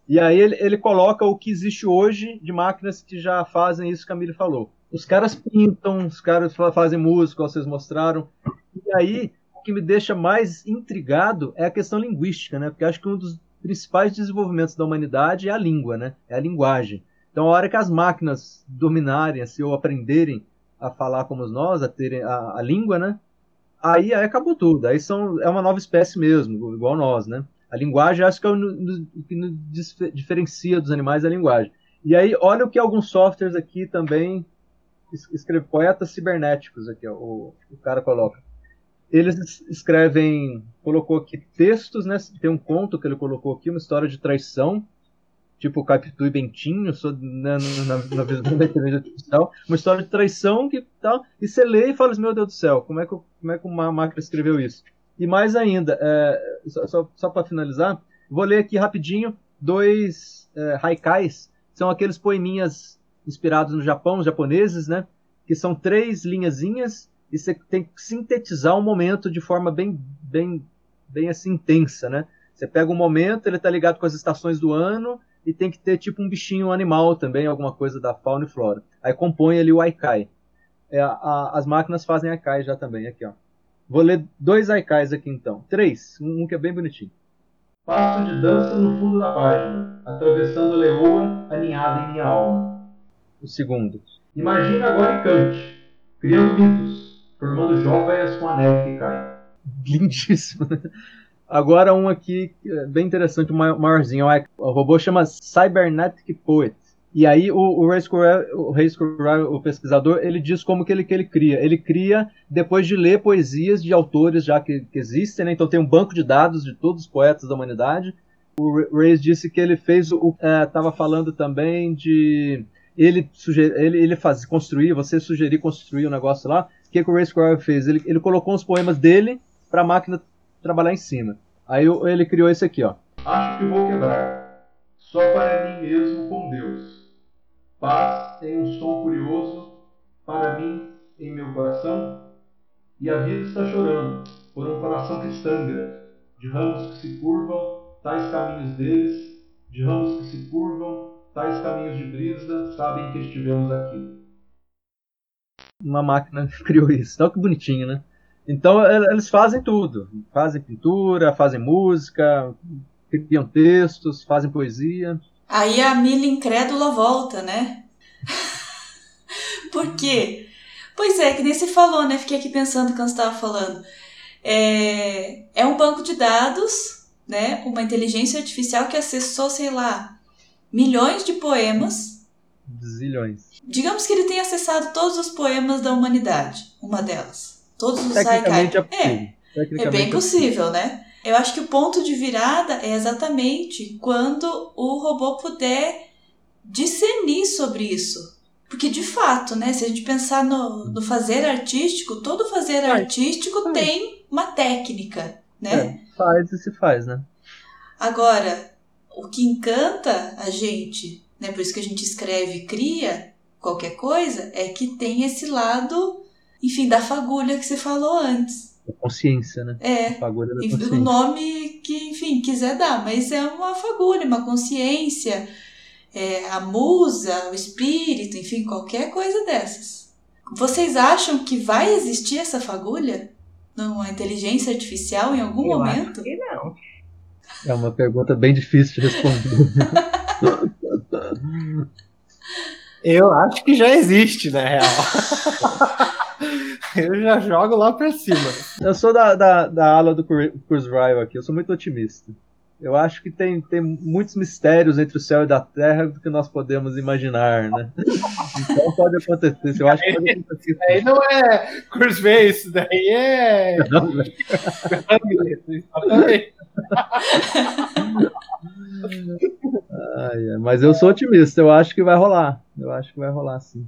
E aí ele, ele coloca o que existe hoje de máquinas que já fazem isso que a Camille falou. Os caras pintam, os caras fa- fazem música, vocês mostraram. E aí, o que me deixa mais intrigado é a questão linguística, né? Porque acho que um dos principais desenvolvimentos da humanidade é a língua, né? É a linguagem. Então, a hora que as máquinas dominarem, assim, ou aprenderem a falar como nós, a terem a, a língua, né? Aí, aí acabou tudo. Aí são, é uma nova espécie mesmo, igual nós, né? A linguagem, acho que é o que nos dif- diferencia dos animais é a linguagem. E aí, olha o que alguns softwares aqui também es- escreve poetas cibernéticos aqui, ó, o, o cara coloca. Eles es- escrevem, colocou aqui textos, né? Tem um conto que ele colocou aqui, uma história de traição, tipo Capitu e Bentinho, só, né, na, na visão da inteligência artificial, uma história de traição que tal, e você lê e fala assim, meu Deus do céu, como é que, como é que uma máquina escreveu isso? E mais ainda, é, só, só, só para finalizar, vou ler aqui rapidinho dois é, haikais, são aqueles poeminhas inspirados no Japão, os japoneses, né? Que são três linhazinhas e você tem que sintetizar um momento de forma bem, bem, bem assim intensa, né? Você pega um momento, ele tá ligado com as estações do ano e tem que ter tipo um bichinho um animal também, alguma coisa da fauna e flora. Aí Aí compõe ali o Aikai. É, a, as máquinas fazem Aikai já também, aqui ó. Vou ler dois Aikais aqui então. Três, um, um que é bem bonitinho. Passo de dança no fundo da página, atravessando a leoa aninhada em minha alma. O segundo. Imagina agora e cante, criando mitos, formando joias com a neve que cai. Lindíssimo, né? Agora um aqui é bem interessante, o maiorzinho. O robô chama Cybernetic Poet. E aí o, o Ray Scurrell, o, o pesquisador, ele diz como que ele, que ele cria. Ele cria depois de ler poesias de autores já que, que existem, né? Então tem um banco de dados de todos os poetas da humanidade. O Ray disse que ele fez o... Estava é, falando também de... Ele, suger, ele, ele faz, construir, você sugerir construir um negócio lá. O que, que o Ray Scurrell fez? Ele, ele colocou os poemas dele para a máquina trabalhar em cima. Aí ele criou esse aqui, ó. Acho que vou quebrar, só para mim mesmo com Deus. Paz em um som curioso, para mim em meu coração. E a vida está chorando, por um coração que estangra, de ramos que se curvam, tais caminhos deles, de ramos que se curvam, tais caminhos de brisa, sabem que estivemos aqui. Uma máquina *laughs* criou isso. Olha que bonitinho, né? Então eles fazem tudo. Fazem pintura, fazem música, criam textos, fazem poesia. Aí a Mila incrédula volta, né? *laughs* Por quê? Pois é, que nem você falou, né? Fiquei aqui pensando quando você estava falando. É, é um banco de dados, né? Uma inteligência artificial que acessou, sei lá, milhões de poemas. Zilhões. Digamos que ele tenha acessado todos os poemas da humanidade, uma delas. Todos os Tecnicamente é, é, é bem possível, né? Eu acho que o ponto de virada é exatamente quando o robô puder discernir sobre isso. Porque, de fato, né, se a gente pensar no, no fazer artístico, todo fazer faz, artístico faz. tem uma técnica, né? É, faz e se faz, né? Agora, o que encanta a gente, né, por isso que a gente escreve cria qualquer coisa, é que tem esse lado enfim, da fagulha que você falou antes. A consciência, né? É. A fagulha da consciência. O nome que, enfim, quiser dar, mas é uma fagulha, uma consciência, é, a musa, o espírito, enfim, qualquer coisa dessas. Vocês acham que vai existir essa fagulha? Numa inteligência artificial em algum Eu momento? Acho que não. É uma pergunta bem difícil de responder. *laughs* Eu acho que já existe, na real. *laughs* eu já jogo lá pra cima. Eu sou da, da, da ala do Kurzweil aqui, eu sou muito otimista. Eu acho que tem, tem muitos mistérios entre o céu e da terra do que nós podemos imaginar, né? Então pode acontecer. Eu acho que pode acontecer. Isso aí não é Kurzweil, isso daí é. Não, né? *laughs* *laughs* Ai, mas eu sou otimista, eu acho que vai rolar. Eu acho que vai rolar sim.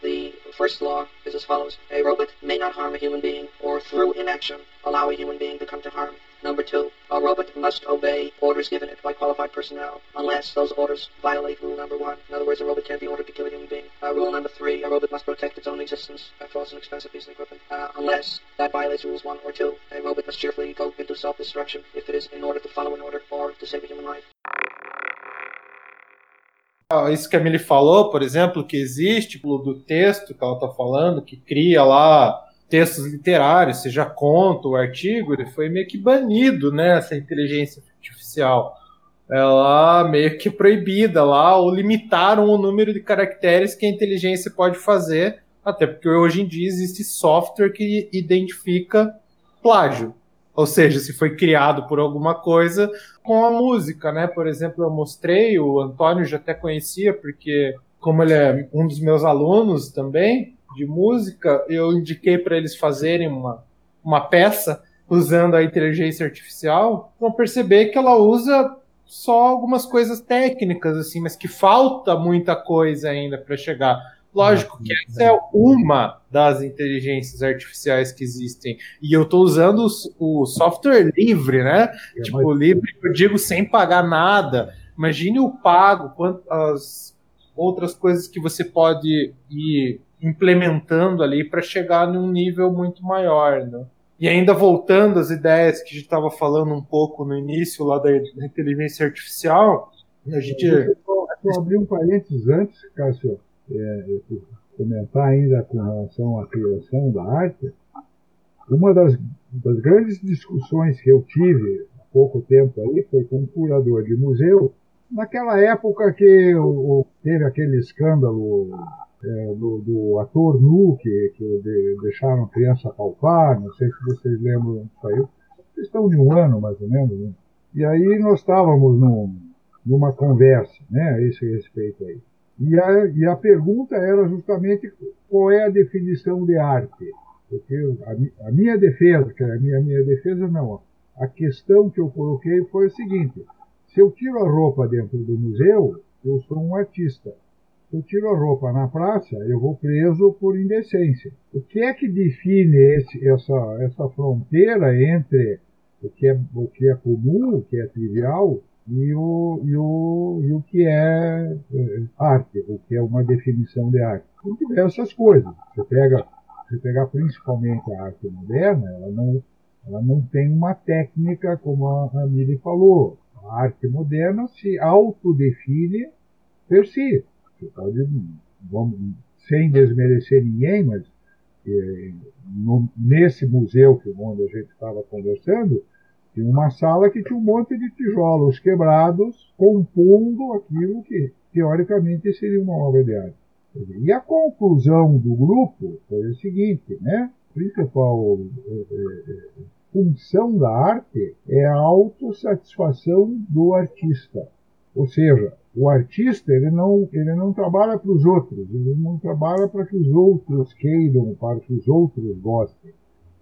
first law is as follows. A robot may not harm a human being or through inaction allow a human being to come to harm. Number two, a robot must obey orders given it by qualified personnel unless those orders violate rule number one. In other words, a robot can't be ordered to kill a human being. Uh, rule number three, a robot must protect its own existence. That false and expensive piece of equipment. Uh, unless that violates rules one or two, a robot must cheerfully go into self-destruction if it is in order to follow an order or to save a human life. Isso que a Emily falou, por exemplo, que existe do texto que ela está falando, que cria lá textos literários, seja conto ou artigo, ele foi meio que banido, né, essa inteligência artificial. Ela meio que proibida lá, ou limitaram o número de caracteres que a inteligência pode fazer, até porque hoje em dia existe software que identifica plágio. Ou seja, se foi criado por alguma coisa com a música, né? Por exemplo, eu mostrei, o Antônio já até conhecia, porque como ele é um dos meus alunos também de música, eu indiquei para eles fazerem uma, uma peça usando a inteligência artificial, vão perceber que ela usa só algumas coisas técnicas assim, mas que falta muita coisa ainda para chegar. Lógico que essa é uma das inteligências artificiais que existem. E eu estou usando o, software livre, né? É tipo, mais... livre, eu digo sem pagar nada. Imagine o pago, quantas outras coisas que você pode ir implementando ali para chegar num nível muito maior, né? E ainda voltando às ideias que a gente estava falando um pouco no início lá da, da inteligência artificial, a gente. Eu, eu abri um parênteses antes, Cássio é, comentar ainda com relação à criação da arte, uma das, das grandes discussões que eu tive há pouco tempo aí foi com um curador de museu, naquela época que o, teve aquele escândalo é, do, do, ator nu que, que de, deixaram a criança palpar, não sei se vocês lembram disso aí, questão de um ano mais ou menos, né? E aí nós estávamos num, numa conversa né, a esse respeito aí. E a, e a pergunta era justamente qual é a definição de arte. Porque a, a minha defesa, que a minha, minha defesa não, a questão que eu coloquei foi o seguinte: se eu tiro a roupa dentro do museu, eu sou um artista. Se eu tiro a roupa na praça, eu vou preso por indecência. O que é que define esse, essa, essa fronteira entre o que, é, o que é comum, o que é trivial, e o, e o, e o que é, é arte, o que é uma definição de arte. Tem diversas coisas. Você pega, você pegar principalmente a arte moderna, ela não, ela não tem uma técnica, como a, a Miri falou. A arte moderna se autodefine per si. Você pode, vamos, sem desmerecer ninguém, mas eh, no, nesse museu que onde a gente estava conversando, tinha uma sala que tinha um monte de tijolos quebrados, compondo aquilo que teoricamente seria uma obra de arte. E a conclusão do grupo foi a seguinte, né? A principal é, é, função da arte é a autossatisfação do artista. Ou seja, o artista ele não, ele não trabalha para os outros, ele não trabalha para que os outros queiram, para que os outros gostem.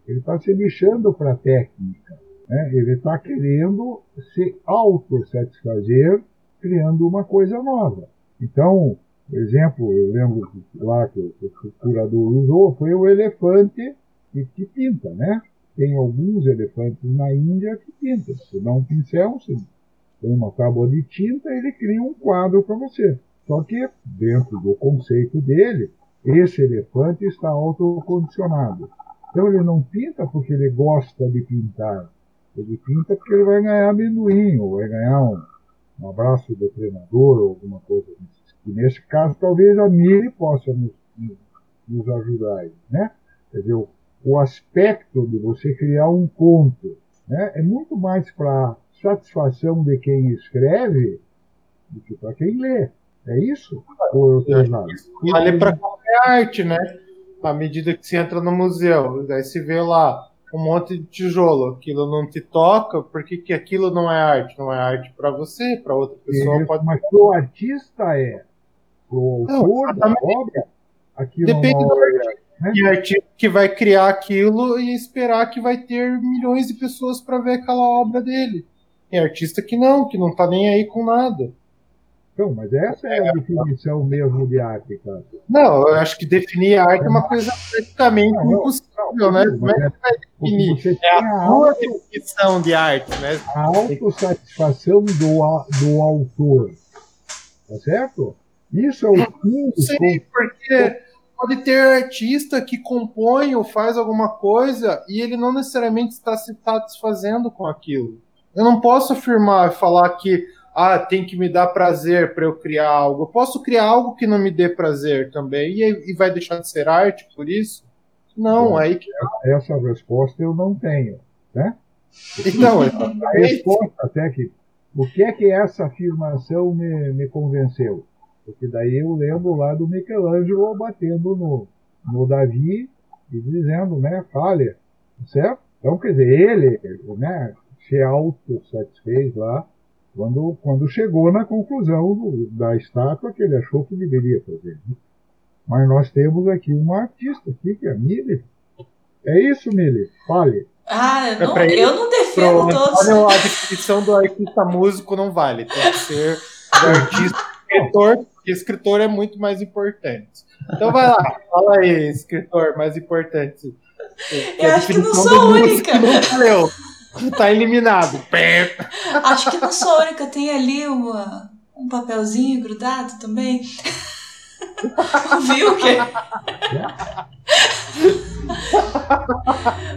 Ele está se lixando para a técnica. Né? Ele está querendo se autossatisfazer criando uma coisa nova. Então, por exemplo, eu lembro lá que o curador usou, foi o elefante que, que pinta, né? Tem alguns elefantes na Índia que pintam. Você dá um pincel, você põe uma tábua de tinta, ele cria um quadro para você. Só que, dentro do conceito dele, esse elefante está autocondicionado. Então ele não pinta porque ele gosta de pintar. Ele pinta porque ele vai ganhar amendoim, ou vai ganhar um, um abraço do treinador, ou alguma coisa assim. E nesse caso, talvez a Miri possa nos, nos ajudar aí, né? Quer dizer, o, o aspecto de você criar um conto né, é muito mais para satisfação de quem escreve do que para quem lê. É isso? Ou Vale para qualquer arte, né? À medida que você entra no museu, daí se vê lá um monte de tijolo, aquilo não te toca, porque que aquilo não é arte? Não é arte para você, para outra pessoa Isso, pode. Mas o artista é. O autor da obra, aquilo Depende não do é. artista. E artista que vai criar aquilo e esperar que vai ter milhões de pessoas para ver aquela obra dele. Tem artista que não, que não tá nem aí com nada. Então, mas essa é a definição mesmo de arte, cara. Não, eu acho que definir a arte é uma coisa praticamente Não, não, impossível, né? Como é que vai definir? Você É tem a sua auto- definição de arte, né? a autossatisfação do, do autor. Tá certo? Isso é o fim Não sei, porque pode ter artista que compõe ou faz alguma coisa e ele não necessariamente está se satisfazendo com aquilo. Eu não posso afirmar e falar que ah, tem que me dar prazer para eu criar algo. Eu posso criar algo que não me dê prazer também e, e vai deixar de ser arte por isso? Não, aí que Essa resposta eu não tenho. Né? então, A resposta até que. O que é que essa afirmação me, me convenceu? Porque daí eu lembro lá do Michelangelo batendo no, no Davi e dizendo, né, fale, certo? Então, quer dizer, ele né, se autossatisfez lá quando, quando chegou na conclusão do- da estátua que ele achou que deveria fazer. né? Mas nós temos aqui uma artista aqui, que é a Mili. É isso, Mili? Fale. Ah, eu não, pra ele, eu não defendo todos. Antônio, a definição do artista músico não vale. Tem que ser do artista escritor, porque escritor é muito mais importante. Então vai lá, fala aí, escritor mais importante. Eu acho que não sou única. Não valeu. *laughs* Tá eliminado. Acho que não sou a única. Tem ali uma, um papelzinho grudado também. *laughs* Viu que? *laughs*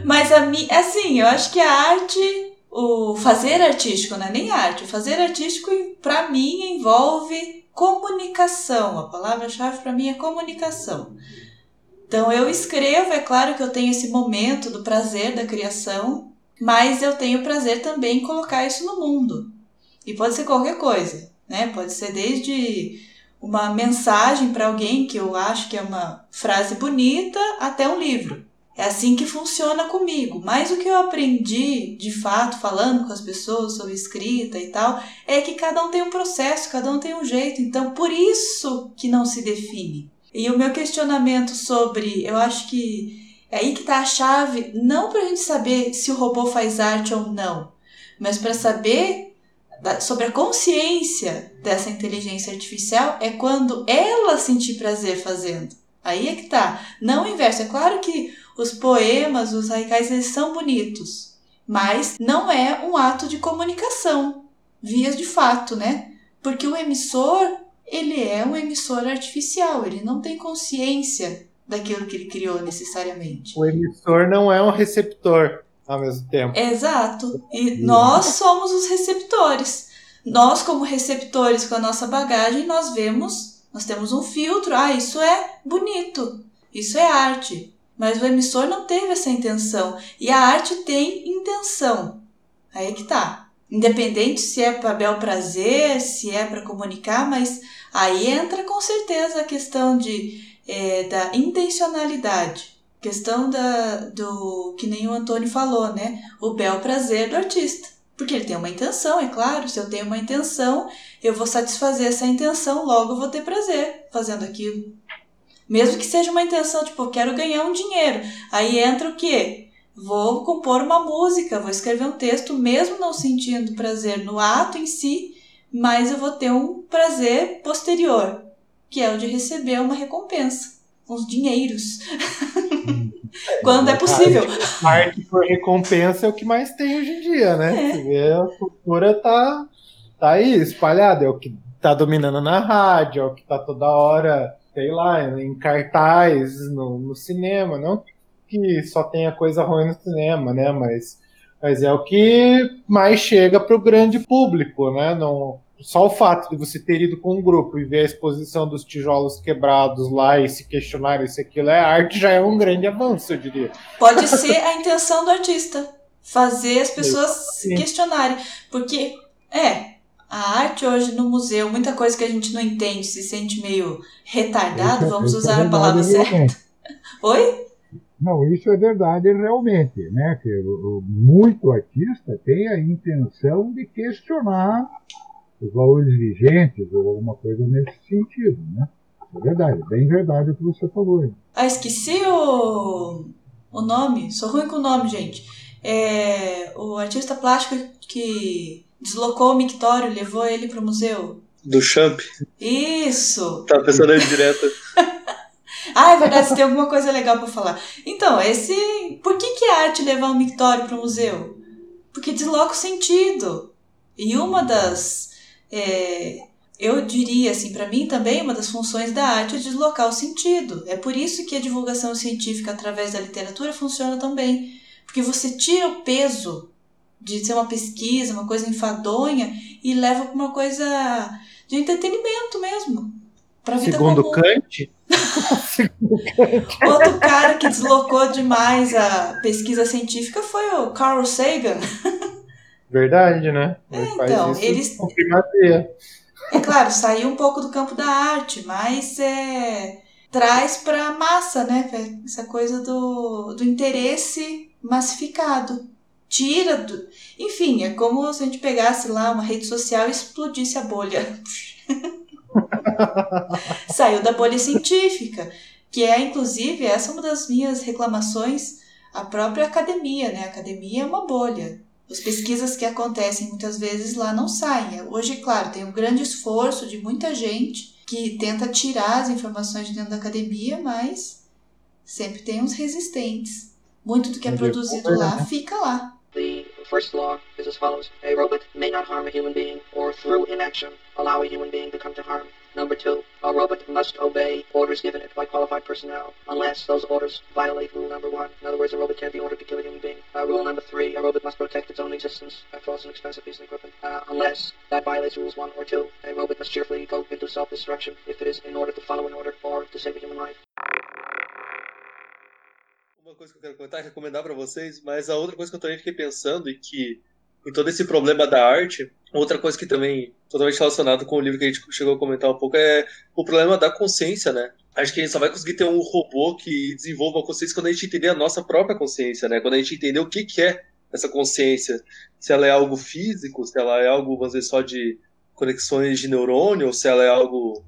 Mas a mim, assim, eu acho que a arte, o fazer artístico, não é nem arte, o fazer artístico pra mim envolve comunicação. A palavra-chave para mim é comunicação. Então eu escrevo, é claro que eu tenho esse momento do prazer da criação, mas eu tenho prazer também em colocar isso no mundo. E pode ser qualquer coisa, né? Pode ser desde uma mensagem para alguém que eu acho que é uma frase bonita até um livro. É assim que funciona comigo. Mas o que eu aprendi, de fato, falando com as pessoas sobre escrita e tal, é que cada um tem um processo, cada um tem um jeito. Então, por isso que não se define. E o meu questionamento sobre, eu acho que é aí que está a chave, não para a gente saber se o robô faz arte ou não, mas para saber sobre a consciência dessa inteligência artificial é quando ela sentir prazer fazendo. Aí é que tá. Não o inverso. É claro que os poemas, os haikais, eles são bonitos, mas não é um ato de comunicação, vias de fato, né? Porque o emissor, ele é um emissor artificial, ele não tem consciência daquilo que ele criou necessariamente. O emissor não é um receptor ao mesmo tempo. Exato. E nós somos os receptores. Nós, como receptores com a nossa bagagem, nós vemos, nós temos um filtro. Ah, isso é bonito, isso é arte. Mas o emissor não teve essa intenção. E a arte tem intenção. Aí é que tá. Independente se é para bel prazer, se é para comunicar, mas aí entra com certeza a questão de, é, da intencionalidade. Questão da, do que nem o Antônio falou, né? O bel prazer do artista. Porque ele tem uma intenção, é claro. Se eu tenho uma intenção, eu vou satisfazer essa intenção, logo eu vou ter prazer fazendo aquilo. Mesmo que seja uma intenção, tipo, eu quero ganhar um dinheiro. Aí entra o quê? Vou compor uma música, vou escrever um texto, mesmo não sentindo prazer no ato em si, mas eu vou ter um prazer posterior, que é o de receber uma recompensa, uns dinheiros. *laughs* Quando é possível. A arte por recompensa é o que mais tem hoje em dia, né? É. A cultura tá, tá aí, espalhada, é o que tá dominando na rádio, é o que tá toda hora sei lá, em cartaz no, no, cinema. Não que só tenha coisa ruim no cinema, né? Mas, mas é o que mais chega para o grande público, né? Não, só o fato de você ter ido com um grupo e ver a exposição dos tijolos quebrados lá e se questionar se aquilo é arte já é um grande avanço, eu diria. Pode ser a intenção do artista. Fazer as pessoas se questionarem. Porque, é, a arte hoje no museu, muita coisa que a gente não entende, se sente meio retardado, Isso- vamos isso é usar a palavra certa. *laughs* Oi? Não, isso é verdade realmente, né? Que o- o- muito artista tem a intenção de questionar os valores vigentes ou alguma coisa nesse sentido, né? É verdade, bem verdade o que você falou. aí. Ah, esqueci o, o nome. Sou ruim com o nome, gente. É o artista plástico que deslocou o mictório, levou ele pro museu. Do Champ. Isso! Tava pensando nele direto. *laughs* Ah, é verdade, você tem alguma coisa legal pra falar. Então, esse. Por que, que é arte levar um mictório pro museu? Porque desloca o sentido. E uma das. É, eu diria, assim, para mim também, uma das funções da arte é deslocar o sentido. É por isso que a divulgação científica através da literatura funciona tão bem. Porque você tira o peso de ser uma pesquisa, uma coisa enfadonha, e leva para uma coisa de entretenimento mesmo. Pra vida Segundo comum. *laughs* Kant, Outro cara que deslocou demais a pesquisa científica foi o Carl Sagan. *laughs* verdade, né? Ele faz então, eles- com primazia. É claro, saiu um pouco do campo da arte, mas é, traz para a massa, né? Essa coisa do, do interesse massificado. Tira do. Enfim, é como se a gente pegasse lá uma rede social e explodisse a bolha. *laughs* Saiu da bolha científica, que é, inclusive, essa é uma das minhas reclamações à própria academia, né? A academia é uma bolha. As pesquisas que acontecem muitas vezes lá não saem. Hoje, claro, tem um grande esforço de muita gente que tenta tirar as informações de dentro da academia, mas sempre tem uns resistentes. Muito do que é é produzido é, lá né? fica lá. The first law is as follows. A robot may not harm a human being or through inaction allow a human being to come to harm. Number two, a robot must obey orders given it by qualified personnel, unless those orders violate rule number one. In other words, a robot can't be ordered to kill a human being. Uh, rule number three, a robot must protect its own existence. That was an expensive piece of equipment. Uh, unless that violates rules one or two, a robot must cheerfully go into self-destruction if it is in order to follow an order or to save a human life. Uma coisa que eu quero comentar e recomendar para vocês, mas a outra coisa que eu também fiquei pensando e que todo esse problema da arte, outra coisa que também totalmente relacionado com o livro que a gente chegou a comentar um pouco é o problema da consciência, né? Acho que a gente só vai conseguir ter um robô que desenvolva a consciência quando a gente entender a nossa própria consciência, né? Quando a gente entender o que, que é essa consciência. Se ela é algo físico, se ela é algo, vamos dizer, só de conexões de neurônio, ou se ela é algo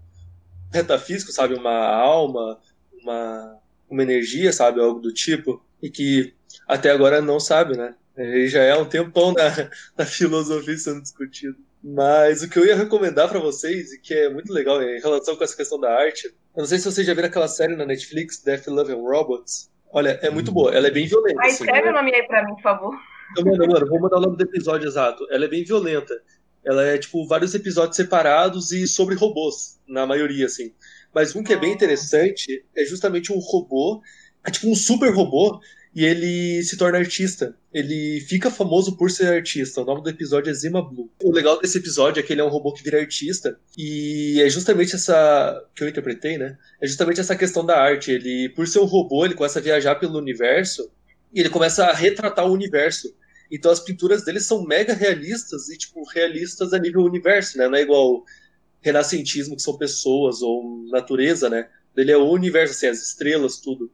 metafísico, sabe? Uma alma, uma, uma energia, sabe? Algo do tipo. E que até agora não sabe, né? Ele já é um tempão na, *laughs* na filosofia sendo discutido. Mas o que eu ia recomendar para vocês, e que é muito legal em relação com essa questão da arte, eu não sei se vocês já viram aquela série na Netflix, Death, Love and Robots. Olha, é muito boa. Ela é bem violenta. Assim, escreve né? o nome aí pra mim, por favor. Eu, mano, mano, vou mandar o nome do episódio exato. Ela é bem violenta. Ela é, tipo, vários episódios separados e sobre robôs, na maioria, assim. Mas um que é bem interessante é justamente um robô, é tipo um super robô, e ele se torna artista. Ele fica famoso por ser artista. O nome do episódio é Zima Blue. O legal desse episódio é que ele é um robô que vira artista, e é justamente essa. que eu interpretei, né? É justamente essa questão da arte. Ele, por ser um robô, ele começa a viajar pelo universo e ele começa a retratar o universo. Então as pinturas dele são mega realistas e, tipo, realistas a nível universo, né? Não é igual renascentismo, que são pessoas ou natureza, né? Ele é o universo, assim, as estrelas, tudo.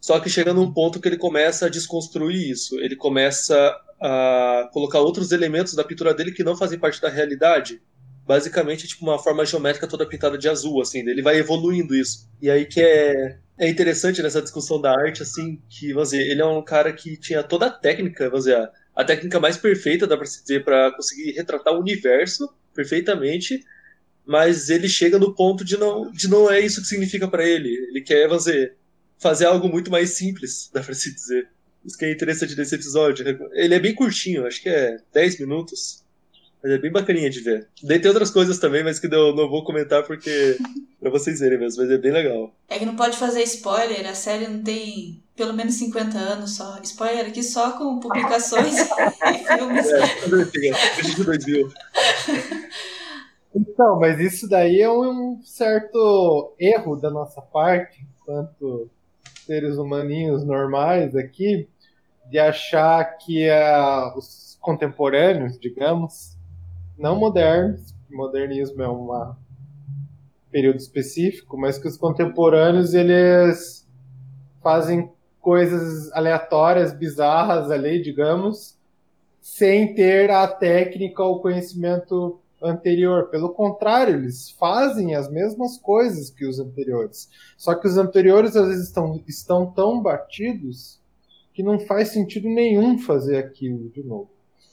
Só que chega num ponto que ele começa a desconstruir isso. Ele começa a colocar outros elementos da pintura dele que não fazem parte da realidade. Basicamente, tipo, uma forma geométrica toda pintada de azul, assim. Ele vai evoluindo isso. E aí que é, é interessante nessa discussão da arte, assim, que, vamos dizer, ele é um cara que tinha toda a técnica, vamos dizer, a, a técnica mais perfeita, dá pra se dizer, pra conseguir retratar o universo perfeitamente, mas ele chega no ponto de não, de não é isso que significa para ele. Ele quer, vamos dizer, fazer algo muito mais simples, *laughs* dá pra se dizer. Isso que é interessante desse episódio. Ele é bem curtinho, acho que é 10 minutos. Mas é bem bacaninha de ver. Daí tem outras coisas também, mas que eu não vou comentar porque. *laughs* pra vocês verem mesmo, mas é bem legal. É que não pode fazer spoiler, a série não tem pelo menos 50 anos só. Spoiler aqui só com publicações *laughs* e filmes. É, de 2000. Então, mas isso daí é um certo erro da nossa parte, enquanto seres humaninhos normais aqui, de achar que uh, os contemporâneos, digamos, não modernos, modernismo é um período específico, mas que os contemporâneos eles fazem coisas aleatórias, bizarras ali, digamos, sem ter a técnica ou conhecimento anterior. Pelo contrário, eles fazem as mesmas coisas que os anteriores. Só que os anteriores às vezes estão, estão tão batidos que não faz sentido nenhum fazer aquilo de novo.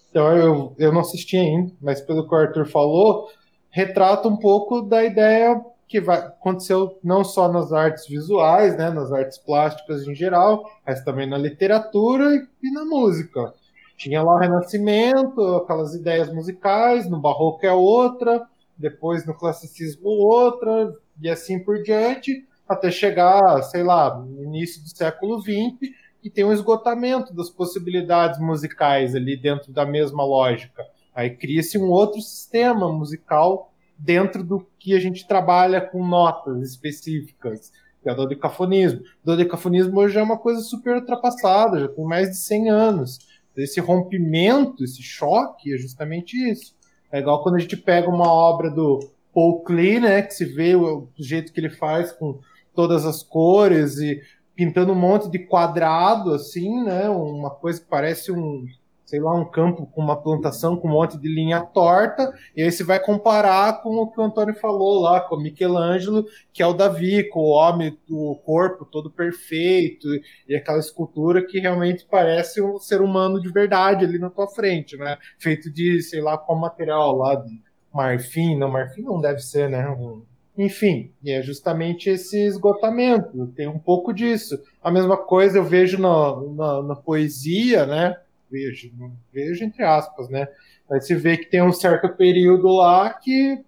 Então eu, eu não assisti ainda, mas pelo que o Arthur falou, retrata um pouco da ideia que vai, aconteceu não só nas artes visuais, né, nas artes plásticas em geral, mas também na literatura e, e na música. Tinha lá o Renascimento, aquelas ideias musicais, no Barroco é outra, depois no Classicismo outra, e assim por diante, até chegar, sei lá, no início do século XX, e tem um esgotamento das possibilidades musicais ali dentro da mesma lógica. Aí cria-se um outro sistema musical dentro do que a gente trabalha com notas específicas, que é o dodecafonismo. O dodecafonismo hoje é uma coisa super ultrapassada, já tem mais de 100 anos. Esse rompimento, esse choque é justamente isso. É igual quando a gente pega uma obra do Paul Klee, né, que se vê o, o jeito que ele faz com todas as cores e pintando um monte de quadrado, assim, né? Uma coisa que parece um, sei lá, um campo com uma plantação com um monte de linha torta, e aí você vai comparar com o que o Antônio falou lá, com o Michelangelo, que é o Davi, com o homem, o corpo todo perfeito, e aquela escultura que realmente parece um ser humano de verdade ali na tua frente, né? Feito de, sei lá, qual material lá, de marfim, não, marfim não deve ser, né? Um, enfim, e é justamente esse esgotamento, tem um pouco disso. A mesma coisa eu vejo na, na, na poesia, né? Vejo, vejo entre aspas, né? Mas se vê que tem um certo período lá que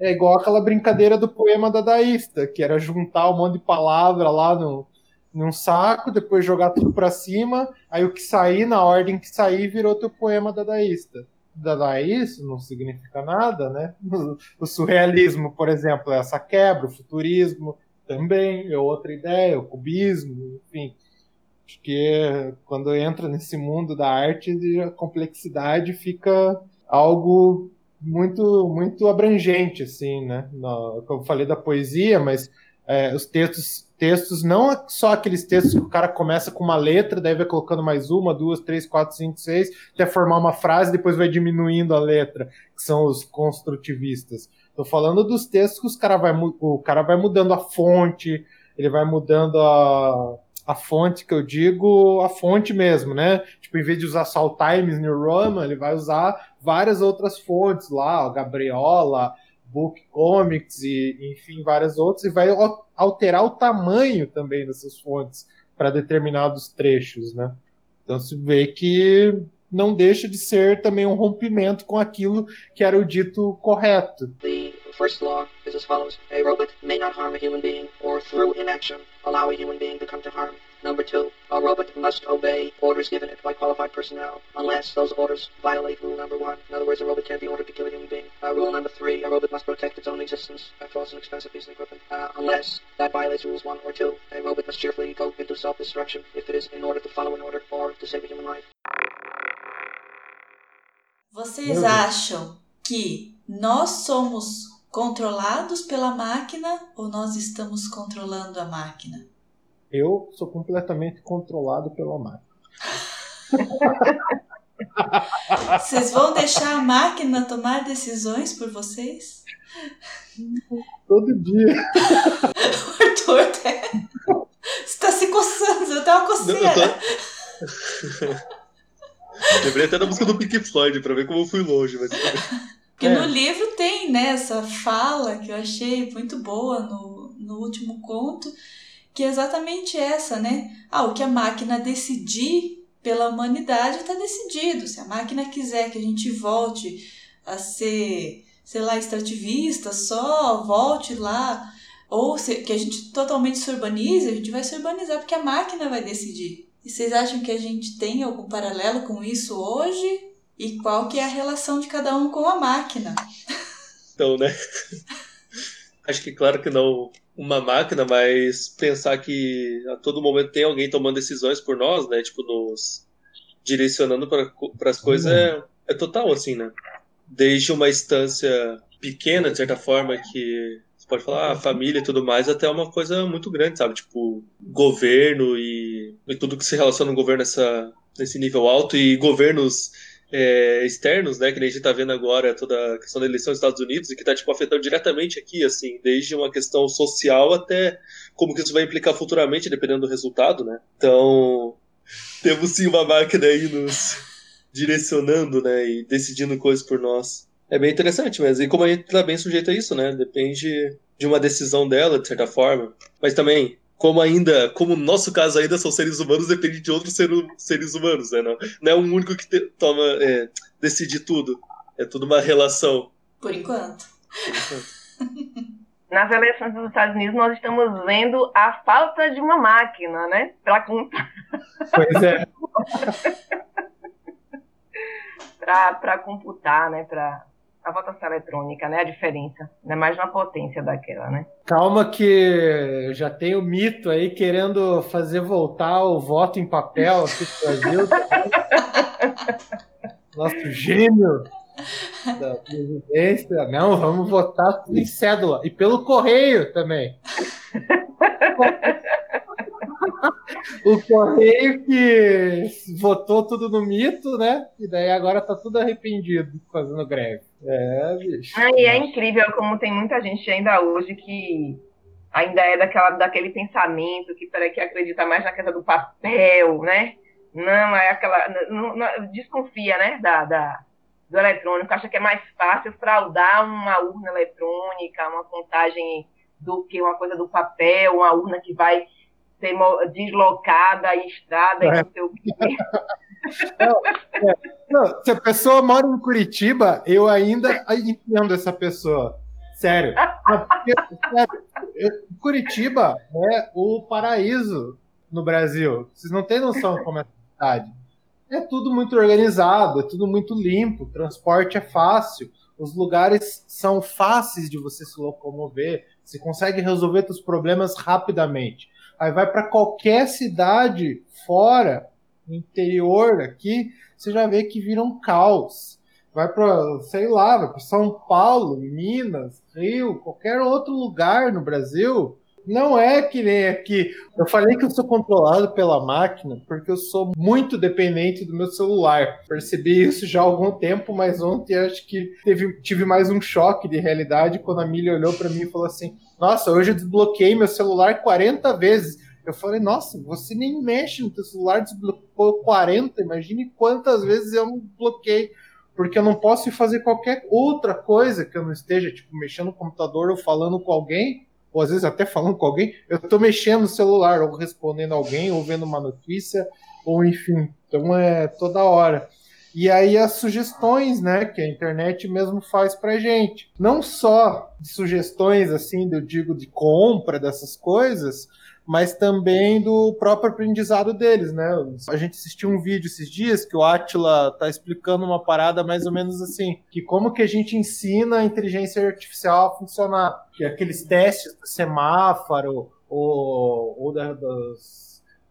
É igual aquela brincadeira do poema dadaísta, que era juntar um monte de palavra lá no, num saco, depois jogar tudo para cima, aí o que sair, na ordem que sair, virou teu poema dadaísta. Dadaísta não significa nada, né? *laughs* O surrealismo, por exemplo, é essa quebra, o futurismo também é outra ideia, o cubismo, enfim. Acho que quando entra nesse mundo da arte, a complexidade fica algo muito muito abrangente, assim, né? No, como eu falei da poesia, mas é, os textos textos não só aqueles textos que o cara começa com uma letra, daí vai colocando mais uma, duas, três, quatro, cinco, seis, até formar uma frase, depois vai diminuindo a letra, que são os construtivistas. Tô falando dos textos que os cara vai, o cara vai mudando a fonte, ele vai mudando a, a fonte que eu digo, a fonte mesmo, né? Tipo, em vez de usar só o Times New Roman, ele vai usar várias outras fontes lá, o Gabriola, Book Comics e, enfim, várias outras, e vai alterar o tamanho também dessas fontes para determinados trechos, né? Então se vê que não deixa de ser também um rompimento com aquilo que era o dito correto. The first law is as follows: A robot may not harm a human being or through inaction allow a human being to come to harm. Number two, a robot must obey orders given it by qualified personnel, unless those orders violate rule number one. In other words, a robot can't be ordered to kill a human being. Uh, rule number three, a robot must protect its own existence by false and expensive piece of equipment, uh, unless that violates rules one or two. A robot must cheerfully go into self-destruction if it is in order to follow an order or to save a human life. Vocês acham que nós somos controlados pela máquina ou nós estamos controlando a máquina? Eu sou completamente controlado pela máquina. *laughs* Vocês vão deixar a máquina tomar decisões por vocês? Todo dia. *laughs* o Arthur até. Você está se coçando, você tá uma coceira. Lembrei até da música do Pink Floyd pra ver como eu fui longe. Mas... Porque é. no livro tem né, essa fala que eu achei muito boa no, no último conto que é exatamente essa, né? Ah, o que a máquina decidir pela humanidade está decidido. Se a máquina quiser que a gente volte a ser, sei lá, extrativista, só volte lá, ou se, que a gente totalmente se urbanize, a gente vai se urbanizar porque a máquina vai decidir. E vocês acham que a gente tem algum paralelo com isso hoje? E qual que é a relação de cada um com a máquina? Então, né? Acho que claro que não uma máquina, mas pensar que a todo momento tem alguém tomando decisões por nós, né? Tipo, nos direcionando para as coisas é, é total, assim, né? Desde uma instância pequena, de certa forma, que você pode falar, ah, família e tudo mais, até uma coisa muito grande, sabe? Tipo, governo e, e tudo que se relaciona no governo nessa, nesse nível alto e governos é, externos, né, que a gente está vendo agora toda a questão da eleição dos Estados Unidos e que está tipo afetando diretamente aqui, assim, desde uma questão social até como que isso vai implicar futuramente, dependendo do resultado, né? Então temos sim uma máquina aí nos direcionando, né, e decidindo coisas por nós. É bem interessante mesmo. E como a gente está bem sujeito a isso, né? Depende de uma decisão dela, de certa forma. Mas também como ainda, como no nosso caso ainda são seres humanos, depende de outros ser, seres humanos, né? Não, não é um único que te, toma, é, decide tudo. É tudo uma relação. Por enquanto. Por enquanto. Nas eleições dos Estados Unidos, nós estamos vendo a falta de uma máquina, né? Para computar. Pois é. *laughs* para computar, né? Para a votação eletrônica, né? A diferença, né? Mais na potência daquela, né? Calma que já tem o mito aí querendo fazer voltar o voto em papel aqui no Brasil. *laughs* Nosso gênio da presidência. Não, vamos votar em cédula. E pelo correio também. *laughs* o Correio que votou tudo no mito, né? E daí agora tá tudo arrependido fazendo greve. É, bicho. Ah, e é incrível como tem muita gente ainda hoje que ainda é daquela, daquele pensamento que, peraí, que acredita mais na questão do papel, né? Não, é aquela. Não, não, desconfia, né? Da, da, do eletrônico, acha que é mais fácil fraudar uma urna eletrônica, uma contagem do que uma coisa do papel, uma urna que vai deslocada em estrada é. e não sei o quê. *laughs* Não, é. não, se a pessoa mora em Curitiba, eu ainda entendo essa pessoa. Sério. *laughs* Sério. Curitiba é o paraíso no Brasil. Vocês não têm noção como é a cidade. É tudo muito organizado, é tudo muito limpo, transporte é fácil, os lugares são fáceis de você se locomover, você consegue resolver seus problemas rapidamente. Aí vai para qualquer cidade fora, no interior aqui, você já vê que vira um caos. Vai para, sei lá, vai para São Paulo, Minas, Rio, qualquer outro lugar no Brasil, não é que nem aqui. Eu falei que eu sou controlado pela máquina porque eu sou muito dependente do meu celular. Percebi isso já há algum tempo, mas ontem acho que teve, tive mais um choque de realidade quando a Milha olhou para mim e falou assim: Nossa, hoje eu desbloqueei meu celular 40 vezes. Eu falei, nossa, você nem mexe no teu celular, desbloqueou 40, imagine quantas vezes eu não bloqueei, porque eu não posso fazer qualquer outra coisa que eu não esteja, tipo, mexendo no computador ou falando com alguém, ou às vezes até falando com alguém, eu estou mexendo no celular, ou respondendo alguém, ou vendo uma notícia, ou enfim. Então é toda hora. E aí as sugestões, né, que a internet mesmo faz pra gente. Não só sugestões assim, eu digo de compra dessas coisas, mas também do próprio aprendizado deles, né? A gente assistiu um vídeo esses dias que o Atila tá explicando uma parada mais ou menos assim, que como que a gente ensina a inteligência artificial a funcionar, que aqueles testes do semáforo ou, ou da, dos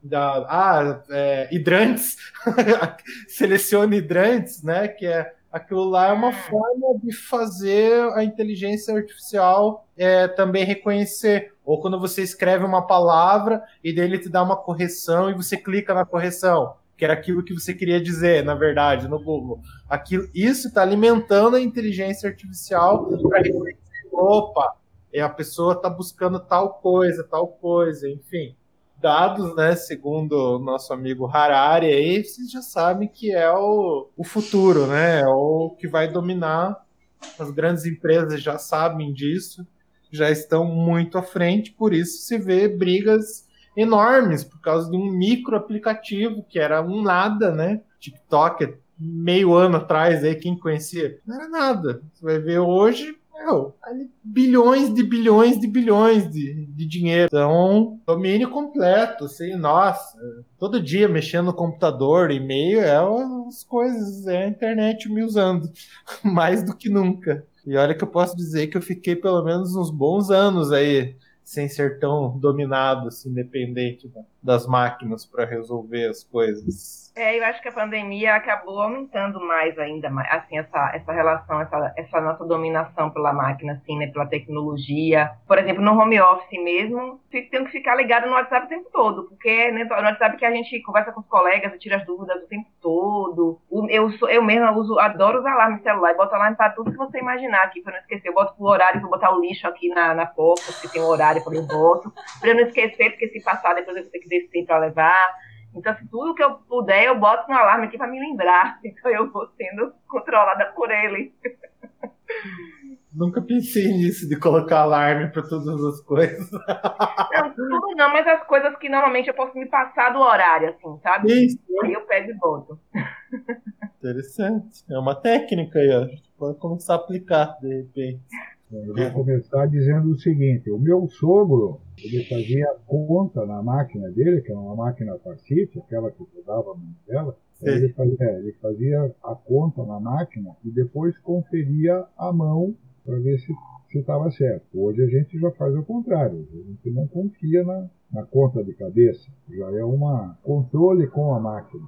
da, ah, é, hidrantes, *laughs* selecione hidrantes, né? Que é aquilo lá é uma forma de fazer a inteligência artificial é, também reconhecer. Ou quando você escreve uma palavra e dele te dá uma correção e você clica na correção, que era aquilo que você queria dizer, na verdade, no Google. Aquilo, isso está alimentando a inteligência artificial para reconhecer, opa, é, a pessoa está buscando tal coisa, tal coisa, enfim dados, né, segundo o nosso amigo Harari, aí vocês já sabem que é o, o futuro, né, é o que vai dominar. As grandes empresas já sabem disso, já estão muito à frente, por isso se vê brigas enormes por causa de um micro aplicativo que era um nada, né? TikTok meio ano atrás aí quem conhecia não era nada. Você vai ver hoje meu, bilhões de bilhões de bilhões de, de dinheiro. Então, domínio completo, assim, nossa, todo dia mexendo no computador, e-mail, é as coisas, é a internet me usando, *laughs* mais do que nunca. E olha que eu posso dizer que eu fiquei pelo menos uns bons anos aí sem ser tão dominado, assim, dependente das máquinas para resolver as coisas. É, eu acho que a pandemia acabou aumentando mais ainda, assim, essa, essa relação, essa, essa nossa dominação pela máquina, assim, né, pela tecnologia. Por exemplo, no home office mesmo, tem que ficar ligado no WhatsApp o tempo todo, porque né, no WhatsApp que a gente conversa com os colegas, tira as dúvidas o tempo todo. Eu, sou, eu mesma uso, adoro os alarmes celular, boto alarme para tudo que você imaginar aqui, para não esquecer. Eu boto pro horário, vou botar o lixo aqui na, na porta, porque tem um horário para eu boto, para eu não esquecer, porque se passar depois eu vou ter que descer para levar. Então, assim, tudo que eu puder, eu boto um alarme aqui para me lembrar. *laughs* Então, eu vou sendo controlada por ele. Nunca pensei nisso, de colocar alarme para todas as coisas. Não, tudo não, mas as coisas que normalmente eu posso me passar do horário, assim, sabe? Isso. Aí eu pego e boto. Interessante. É uma técnica aí, ó. A gente pode começar a aplicar, de repente. Eu vou começar dizendo o seguinte: o meu sogro, ele fazia conta na máquina dele, que era uma máquina Farsit, aquela que eu dava a mão dela. Ele fazia, é, ele fazia a conta na máquina e depois conferia a mão para ver se estava certo. Hoje a gente já faz o contrário, a gente não confia na, na conta de cabeça, já é um controle com a máquina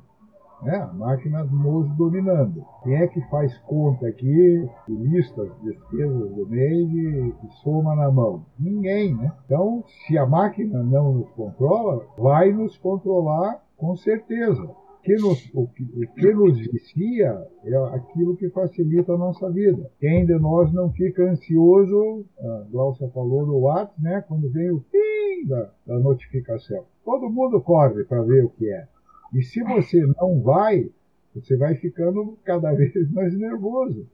né? a máquina nos dominando. Quem é que faz conta aqui, lista as despesas do mês e soma na mão? Ninguém, né? Então, se a máquina não nos controla, vai nos controlar com certeza. Que nos, o, que, o que nos vicia é aquilo que facilita a nossa vida. Quem de nós não fica ansioso, a Glaucia falou no WhatsApp, né, quando vem o fim da, da notificação. Todo mundo corre para ver o que é. E se você não vai, você vai ficando cada vez mais nervoso.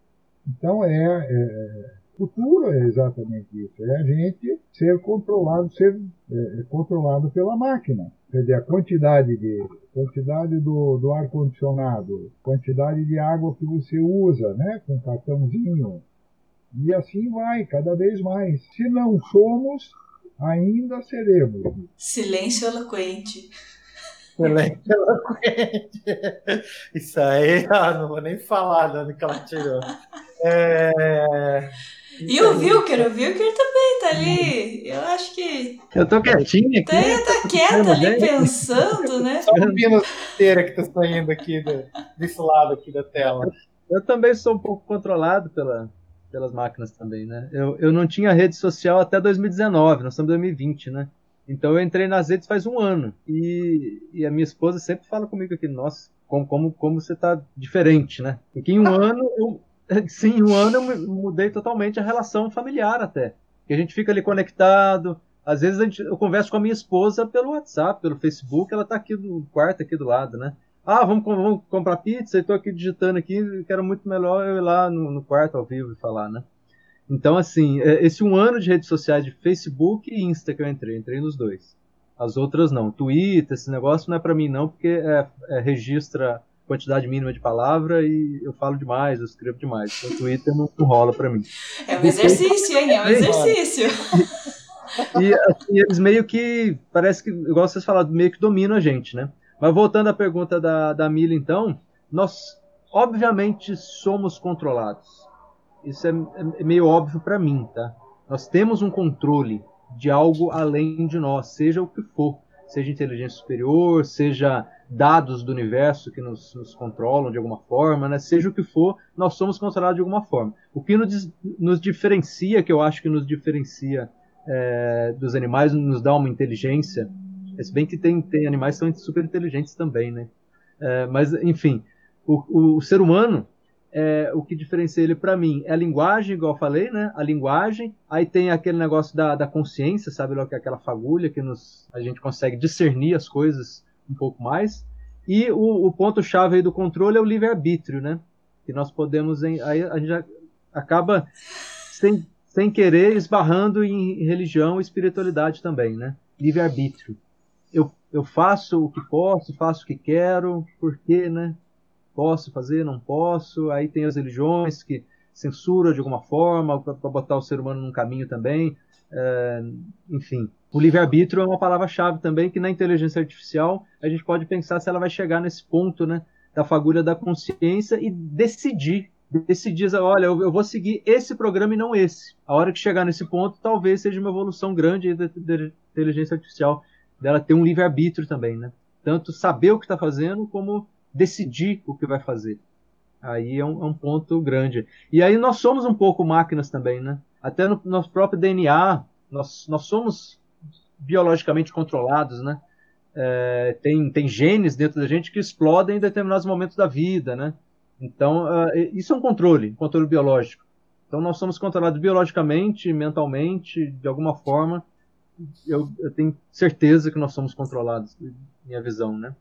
Então é, é futuro é exatamente isso, é a gente ser controlado, ser é, controlado pela máquina. Quer dizer, a quantidade de quantidade do, do ar condicionado, quantidade de água que você usa, né, com cartãozinho, E assim vai, cada vez mais. Se não somos, ainda seremos. Silêncio eloquente. Silêncio eloquente. Isso aí, ah, não vou nem falar de onde que ela tirou. É... E o Wilker, o Wilker também tá ali. Eu acho que. Eu tô quietinho aqui. Tá, tá quieto ali pensando, né? Só ouvindo a inteira que tá saindo aqui do, desse lado aqui da tela. Eu também sou um pouco controlado pela, pelas máquinas também, né? Eu, eu não tinha rede social até 2019, nós estamos em 2020, né? Então eu entrei nas redes faz um ano. E, e a minha esposa sempre fala comigo aqui, nossa, como, como, como você tá diferente, né? Porque em um *laughs* ano eu, *laughs* Sim, em um ano eu mudei totalmente a relação familiar até. Que a gente fica ali conectado. Às vezes gente, eu converso com a minha esposa pelo WhatsApp, pelo Facebook, ela está aqui no quarto, aqui do lado, né? Ah, vamos, vamos comprar pizza, estou aqui digitando aqui, quero muito melhor eu ir lá no, no, quarto ao vivo e falar, né? Então, assim, é, esse um ano de redes sociais de Facebook e Insta que eu entrei, entrei nos dois. As outras não. Twitter, esse negócio não é para mim não, porque é, é, registra quantidade mínima de palavra e eu falo demais, eu escrevo demais. Então, o Twitter não, não rola para mim. É um exercício, hein? É um exercício. E assim, eles meio que, parece que, igual vocês falaram, meio que dominam a gente, né? Mas voltando à pergunta da, da Mila, então, nós obviamente somos controlados. Isso é, é meio óbvio para mim, tá? Nós temos um controle de algo além de nós, seja o que for, seja inteligência superior, seja dados do universo que nos, nos, controlam de alguma forma, né? seja o que for, nós somos controlados de alguma forma. O que nos, nos diferencia, que eu acho que nos diferencia é, dos animais, nos dá uma inteligência, se bem que tem, tem animais que são super inteligentes também, né? É, mas, enfim, o, o, o, ser humano, é, o que diferencia ele para mim é a linguagem, igual eu falei, né? A linguagem, aí tem aquele negócio da, da consciência, sabe que é aquela fagulha que nos, a gente consegue discernir as coisas um pouco mais. E o, o ponto-chave do controle é o livre-arbítrio, né? Que nós podemos. Aí a gente acaba sem, sem querer esbarrando em religião e espiritualidade também, né? Livre-arbítrio. Eu, eu faço o que posso, faço o que quero, porque, né? Posso fazer, não posso. Aí tem as religiões que censuram de alguma forma para botar o ser humano num caminho também. É, enfim, o livre-arbítrio é uma palavra-chave também que na inteligência artificial a gente pode pensar se ela vai chegar nesse ponto, né, da fagulha da consciência e decidir, decidir, olha, eu vou seguir esse programa e não esse. A hora que chegar nesse ponto, talvez seja uma evolução grande da, inteligência artificial, dela ter um livre-arbítrio também, né? Tanto saber o que está fazendo, como decidir o que vai fazer. Aí é um, é um, ponto grande. E aí nós somos um pouco máquinas também, né? Até no nosso próprio DNA, nós, nós somos biologicamente controlados, né? É, tem, tem genes dentro da gente que explodem em determinados momentos da vida, né? Então, uh, isso é um controle, um controle biológico. Então, nós somos controlados biologicamente, mentalmente, de alguma forma. Eu, eu tenho certeza que nós somos controlados, minha visão, né?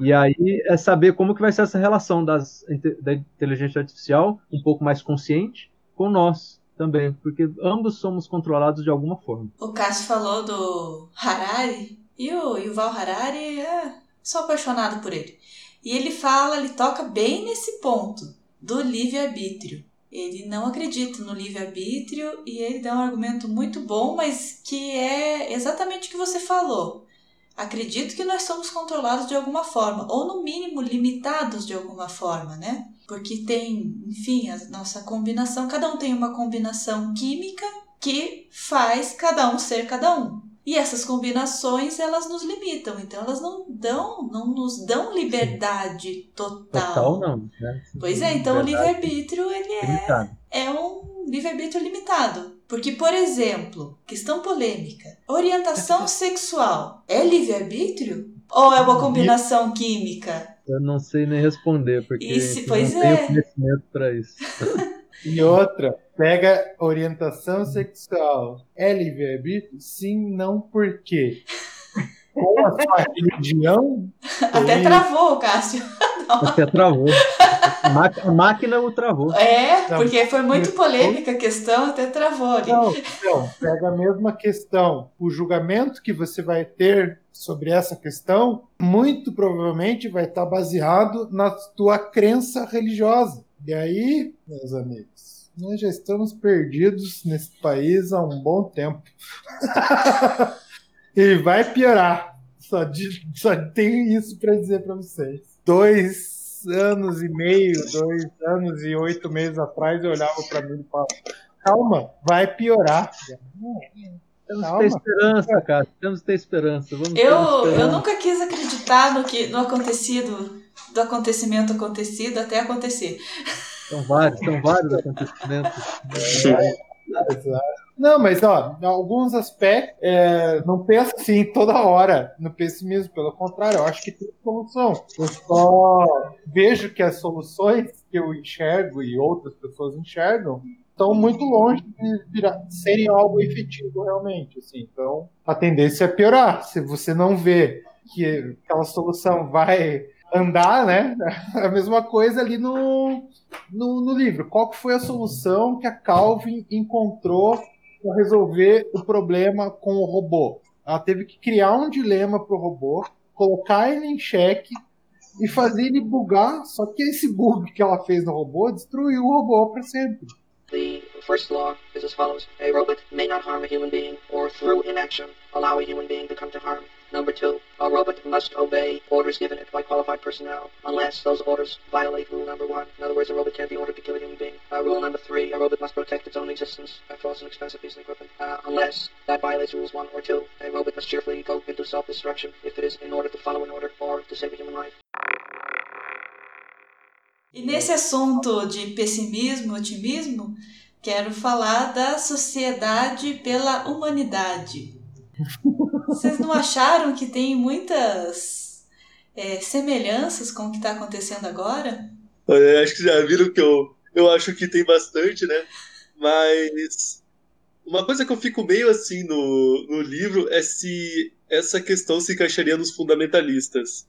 E aí é saber como que vai ser essa relação das, da inteligência artificial, um pouco mais consciente, com nós, também, porque ambos somos controlados de alguma forma. O Cássio falou do Harari, e o Yuval Harari é só apaixonado por ele. E ele fala, ele toca bem nesse ponto do livre-arbítrio. Ele não acredita no livre-arbítrio e ele dá um argumento muito bom, mas que é exatamente o que você falou. Acredito que nós somos controlados de alguma forma, ou no mínimo limitados de alguma forma, né? porque tem, enfim, a nossa combinação, cada um tem uma combinação química que faz cada um ser cada um. E essas combinações, elas nos limitam, então elas não dão, não nos dão liberdade total. Total não, né? Pois é, então o livre-arbítrio, ele é, é um livre-arbítrio limitado. Porque, por exemplo, questão polêmica, orientação *laughs* sexual é livre-arbítrio? Ou é uma combinação química? Eu não sei nem responder, porque Isso, pois não é. tenho conhecimento para isso. e outra, pega orientação sexual. É livre-arbítrio? Sim, não, por quê? *laughs* Com a sua religião? Até travou, Cássio. Até travou. A máquina o travou. É, porque foi muito polêmica a questão, até travou ali. Não, não, pega a mesma questão. O julgamento que você vai ter sobre essa questão, muito provavelmente vai estar baseado na tua crença religiosa. E aí, meus amigos, Nós já estamos perdidos nesse país há um bom tempo. *laughs* e vai piorar. Só, de, só tenho isso para dizer para vocês. Dois anos e meio, dois anos e oito meses atrás, eu olhava para mim e falava: calma, vai piorar. Temos que ter esperança, cara. Temos que ter esperança. Vamos ter Eu, esperança. eu nunca quis acreditar no, que, no acontecido, do acontecimento acontecido até acontecer. São vários, são vários acontecimentos. *laughs* Não, mas ó, em alguns aspectos, é, não penso assim toda hora no pessimismo, pelo contrário, eu acho que tem solução. Eu só vejo que as soluções que eu enxergo e outras pessoas enxergam estão muito longe de virar, serem algo efetivo realmente. Assim. Então, a tendência é piorar. Se você não vê que aquela solução vai andar, né? *laughs* A mesma coisa ali no, no, no livro. Qual foi a solução que a Calvin encontrou para resolver o problema com o robô? Ela teve que criar um dilema para o robô, colocar ele em xeque e fazer ele bugar. Só que esse bug que ela fez no robô destruiu o robô para sempre. The first law is as follows. A robot may not harm a human being or through inaction allow a human being to come to harm. Number two, a robot must obey orders given it by qualified personnel unless those orders violate rule number one. In other words, a robot can't be ordered to kill a human being. Uh, rule number three, a robot must protect its own existence. That was an expensive piece of equipment. Uh, unless that violates rules one or two. A robot must cheerfully go into self-destruction if it is in order to follow an order or to save a human life. E nesse assunto de pessimismo, otimismo, quero falar da sociedade pela humanidade. Vocês não acharam que tem muitas é, semelhanças com o que está acontecendo agora? Olha, acho que já viram que eu, eu acho que tem bastante, né? Mas uma coisa que eu fico meio assim no, no livro é se essa questão se encaixaria nos fundamentalistas.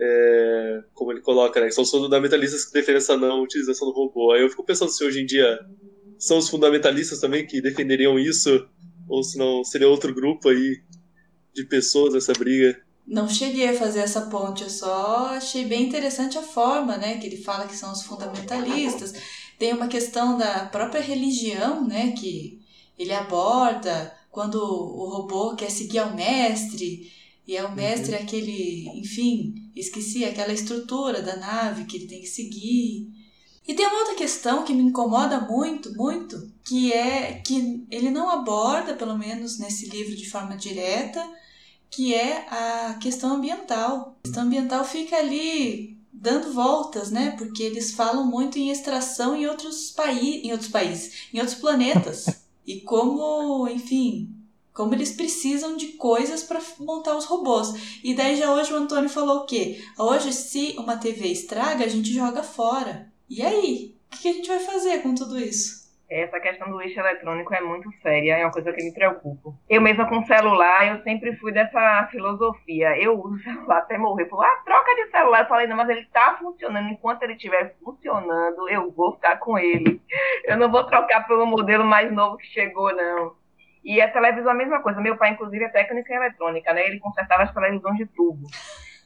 É, como ele coloca, né? São os fundamentalistas que defendem essa não utilização do robô. Aí eu fico pensando se hoje em dia são os fundamentalistas também que defenderiam isso, ou se não seria outro grupo aí de pessoas essa briga. Não cheguei a fazer essa ponte, eu só achei bem interessante a forma, né? Que ele fala que são os fundamentalistas. Tem uma questão da própria religião, né? Que ele aborda quando o robô quer seguir ao mestre. E é o mestre uhum. aquele, enfim, esqueci aquela estrutura da nave que ele tem que seguir. E tem uma outra questão que me incomoda muito, muito, que é que ele não aborda, pelo menos nesse livro de forma direta, que é a questão ambiental. A questão ambiental fica ali dando voltas, né? Porque eles falam muito em extração em outros, paí em outros países, em outros planetas. e como, enfim, como eles precisam de coisas para montar os robôs. E daí já hoje o Antônio falou o quê? Hoje, se uma TV estraga, a gente joga fora. E aí? O que a gente vai fazer com tudo isso? Essa questão do lixo eletrônico é muito séria, é uma coisa que me preocupa. Eu mesma com celular, eu sempre fui dessa filosofia. Eu uso celular até morrer. Falei, ah, troca de celular. Eu falei, não, mas ele está funcionando. Enquanto ele estiver funcionando, eu vou ficar com ele. Eu não vou trocar pelo modelo mais novo que chegou, não. E a televisão a mesma coisa. Meu pai, inclusive, é técnico em eletrônica, né? Ele consertava as televisões de tubo.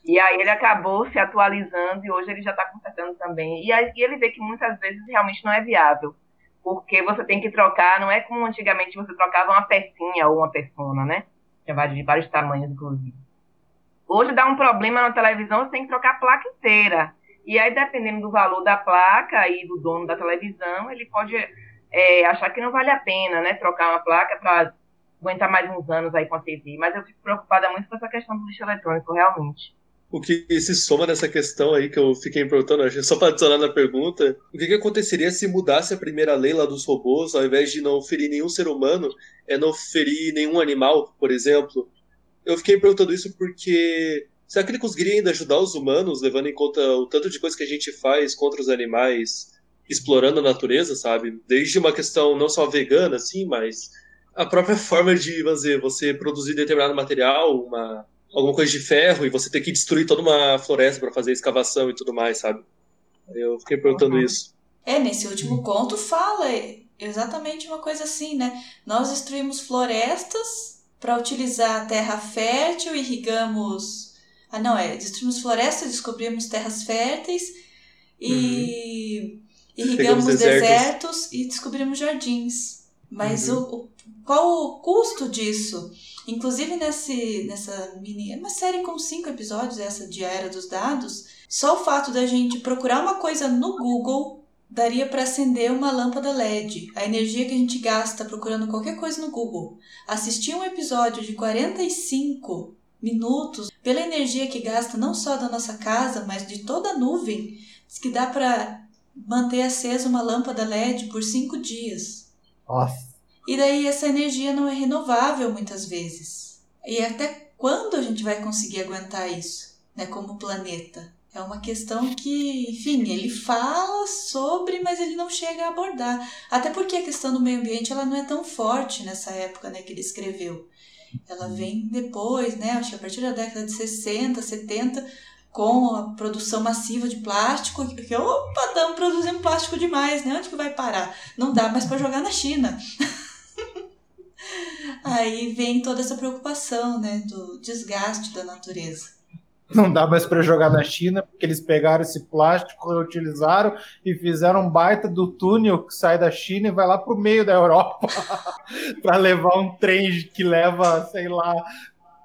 E aí ele acabou se atualizando e hoje ele já está consertando também. E aí ele vê que muitas vezes realmente não é viável. Porque você tem que trocar, não é como antigamente você trocava uma pecinha ou uma persona, né? Tinha de vários tamanhos, inclusive. Hoje dá um problema na televisão, você tem que trocar a placa inteira. E aí, dependendo do valor da placa e do dono da televisão, ele pode é, achar que não vale a pena, né? Trocar uma placa para aguentar mais uns anos aí com a TV. Mas eu fico preocupada muito com essa questão do lixo eletrônico, realmente. O que se soma nessa questão aí que eu fiquei perguntando, só para adicionar na pergunta, o que, que aconteceria se mudasse a primeira lei lá dos robôs, ao invés de não ferir nenhum ser humano, é não ferir nenhum animal, por exemplo? Eu fiquei perguntando isso porque será que ele conseguiria ainda ajudar os humanos, levando em conta o tanto de coisa que a gente faz contra os animais, explorando a natureza, sabe? Desde uma questão não só vegana, assim, mas a própria forma de, vamos dizer, você produzir determinado material, uma alguma coisa de ferro e você ter que destruir toda uma floresta para fazer escavação e tudo mais, sabe? Eu fiquei perguntando uhum. isso. É, nesse último conto fala exatamente uma coisa assim, né? Nós destruímos florestas para utilizar a terra fértil, irrigamos. Ah, não, é. Destruímos florestas, descobrimos terras férteis e. Uhum. Irrigamos desertos. desertos e descobrimos jardins. Mas o, o- qual o custo disso? Inclusive nesse, nessa mini. é Uma série com cinco episódios, essa de Era dos Dados, só o fato da gente procurar uma coisa no Google daria para acender uma lâmpada LED. A energia que a gente gasta procurando qualquer coisa no Google. Assistir um episódio de 45 minutos, pela energia que gasta não só da nossa casa, mas de toda a nuvem, diz que dá para manter acesa uma lâmpada LED por cinco dias. Nossa. E daí essa energia não é renovável muitas vezes. E até quando a gente vai conseguir aguentar isso, né, como planeta? É uma questão que, enfim, ele fala sobre, mas ele não chega a abordar. Até porque a questão do meio ambiente ela não é tão forte nessa época né, que ele escreveu. Ela vem depois, né, acho que a partir da década de 60, 70, com a produção massiva de plástico, que opa, estamos produzindo plástico demais, né? Onde que vai parar? Não dá mais para jogar na China. *laughs* Aí vem toda essa preocupação, né, do desgaste da natureza. Não dá mais para jogar na China, porque eles pegaram esse plástico, reutilizaram e fizeram um baita do túnel que sai da China e vai lá pro meio da Europa *laughs* para levar um trem que leva, sei lá,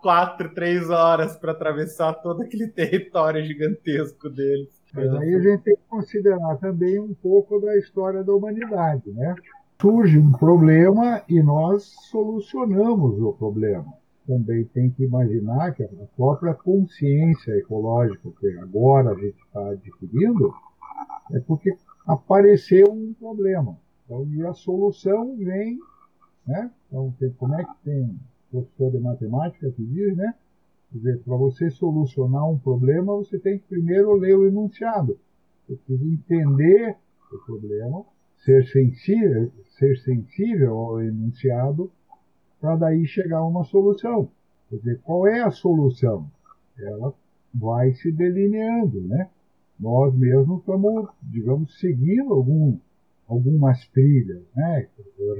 quatro, três horas para atravessar todo aquele *laughs* território gigantesco deles. Mas aí a gente tem que considerar também um pouco da história da humanidade, né? Surge um problema e nós solucionamos o problema. Também tem que imaginar que a própria consciência ecológica que agora a gente está adquirindo é porque apareceu um problema. Então, e a solução vem, né? Então, tem- como é que tem um professor de matemática que diz, né? Dizer, para você solucionar um problema, você tem que primeiro ler o enunciado. Você precisa entender o problema, ser sensível, ser sensível ao enunciado, para daí chegar a uma solução. Quer dizer, qual é a solução? Ela vai se delineando, né? Nós mesmos estamos, digamos, seguindo algum, algumas trilhas, né?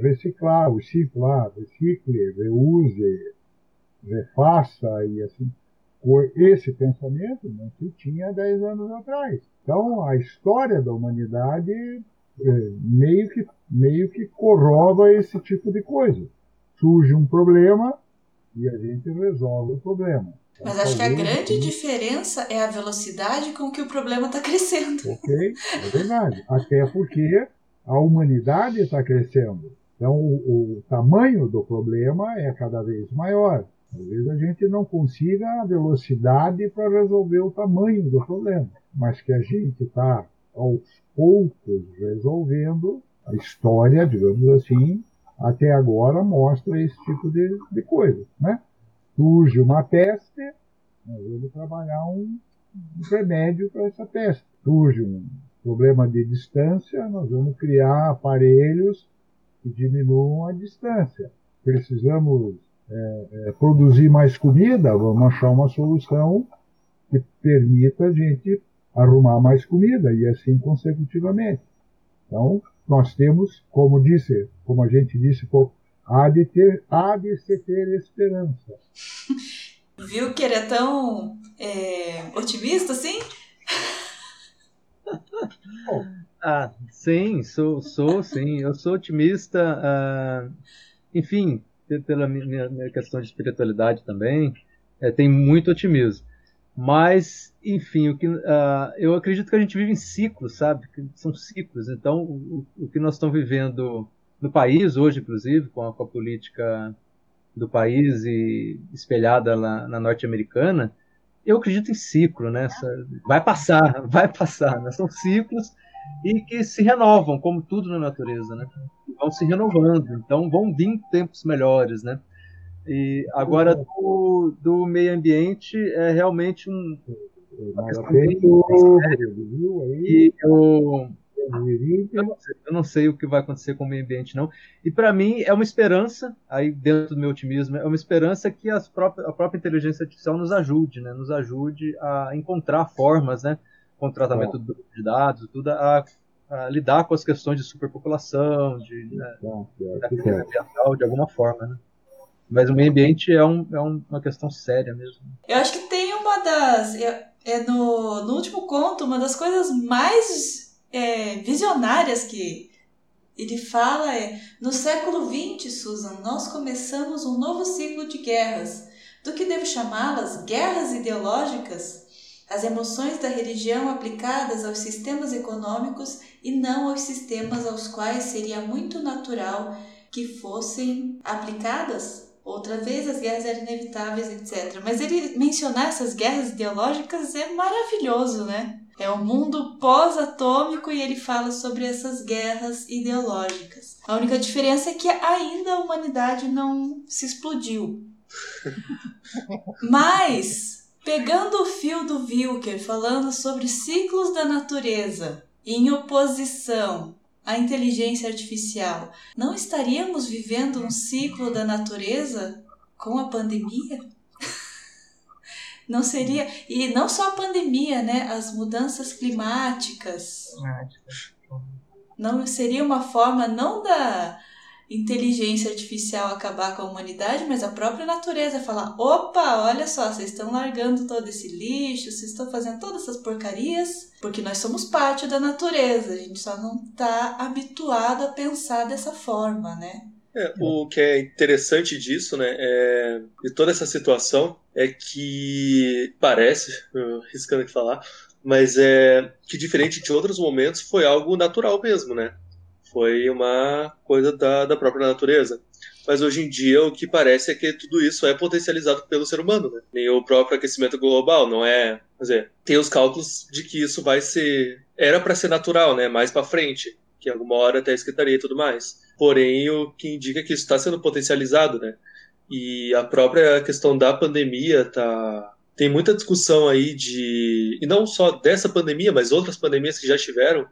Reciclar, reciclar, recicle, reuse, refaça e assim. Esse pensamento não se tinha 10 anos atrás. Então, a história da humanidade meio que, meio que corroba esse tipo de coisa. Surge um problema e a gente resolve o problema. Então, Mas acho que a grande assim, diferença é a velocidade com que o problema está crescendo. Ok, é verdade. Até porque a humanidade está crescendo. Então, o, o tamanho do problema é cada vez maior. Talvez a gente não consiga a velocidade para resolver o tamanho do problema, mas que a gente está, aos poucos, resolvendo. A história, digamos assim, até agora mostra esse tipo de, de coisa. Né? Surge uma peste, nós vamos trabalhar um, um remédio para essa peste. Surge um problema de distância, nós vamos criar aparelhos que diminuam a distância. Precisamos é, é, produzir mais comida, vamos achar uma solução que permita a gente arrumar mais comida e assim consecutivamente. Então, nós temos, como disse, como a gente disse, há de, ter, há de se ter esperança. *laughs* Viu que ele é tão é, otimista assim? Ah, sim, sou, sou, sim. Eu sou otimista, ah, enfim, pe- pela minha, minha questão de espiritualidade também, é, tem muito otimismo. Mas, enfim, o que, ah, eu acredito que a gente vive em ciclos, sabe? São ciclos. Então, o, o que nós estamos vivendo no país hoje, inclusive, com a, com a política do país e espelhada na, na norte-americana, eu acredito em ciclo, né? Vai passar, *laughs* vai passar, né? São ciclos e que se renovam, como tudo na natureza, né? Vão se renovando, então vão vir tempos melhores, né? E agora do, do meio ambiente é realmente um uma questão séria. E eu, Vivi, eu não, sei, eu não sei o que vai acontecer com o meio ambiente, não. E para mim é uma esperança, aí dentro do meu otimismo, é uma esperança que as próprias, a própria inteligência artificial nos ajude, né? Nos ajude a encontrar formas, né? Com o tratamento de dados, tudo, a, a lidar com as questões de superpopulação, de né, certo. ambiental de alguma forma, né? Mas o meio ambiente é, um, é um- uma questão séria mesmo. Eu acho que tem uma das. É, é no, no último conto, uma das coisas mais é, visionárias que ele fala é no século XX, Susan, nós começamos um novo ciclo de guerras, do que devo chamá-las guerras ideológicas, as emoções da religião aplicadas aos sistemas econômicos e não aos sistemas aos quais seria muito natural que fossem aplicadas. Outra vez, as guerras eram inevitáveis, etc. Mas ele mencionar essas guerras ideológicas é maravilhoso, né? É um mundo pós-atômico e ele fala sobre essas guerras ideológicas. A única diferença é que ainda a humanidade não se explodiu. *laughs* Mas, pegando o fio do Wilker falando sobre ciclos da natureza em oposição à inteligência artificial, não estaríamos vivendo um ciclo da natureza com a pandemia? *laughs* Não seria. E não só a pandemia, né? As mudanças climáticas. Não seria uma forma não da inteligência artificial acabar com a humanidade, mas a própria natureza falar: opa, olha só, vocês estão largando todo esse lixo, vocês estão fazendo todas essas porcarias, porque nós somos parte da natureza, a gente só não está habituado a pensar dessa forma, né? É, o que é interessante disso, né, é, de toda essa situação, é que parece, riscando aqui falar, mas é que diferente de outros momentos foi algo natural mesmo, né? Foi uma coisa da, da própria natureza. Mas hoje em dia o que parece é que tudo isso é potencializado pelo ser humano, né? O próprio aquecimento global, não é? Quer dizer, tem os cálculos de que isso vai ser. Era para ser natural, né? Mais para frente, que alguma hora até esquentaria e tudo mais. Porém, o que indica que isso está sendo potencializado, né? E a própria questão da pandemia tá tem muita discussão aí de e não só dessa pandemia, mas outras pandemias que já tiveram,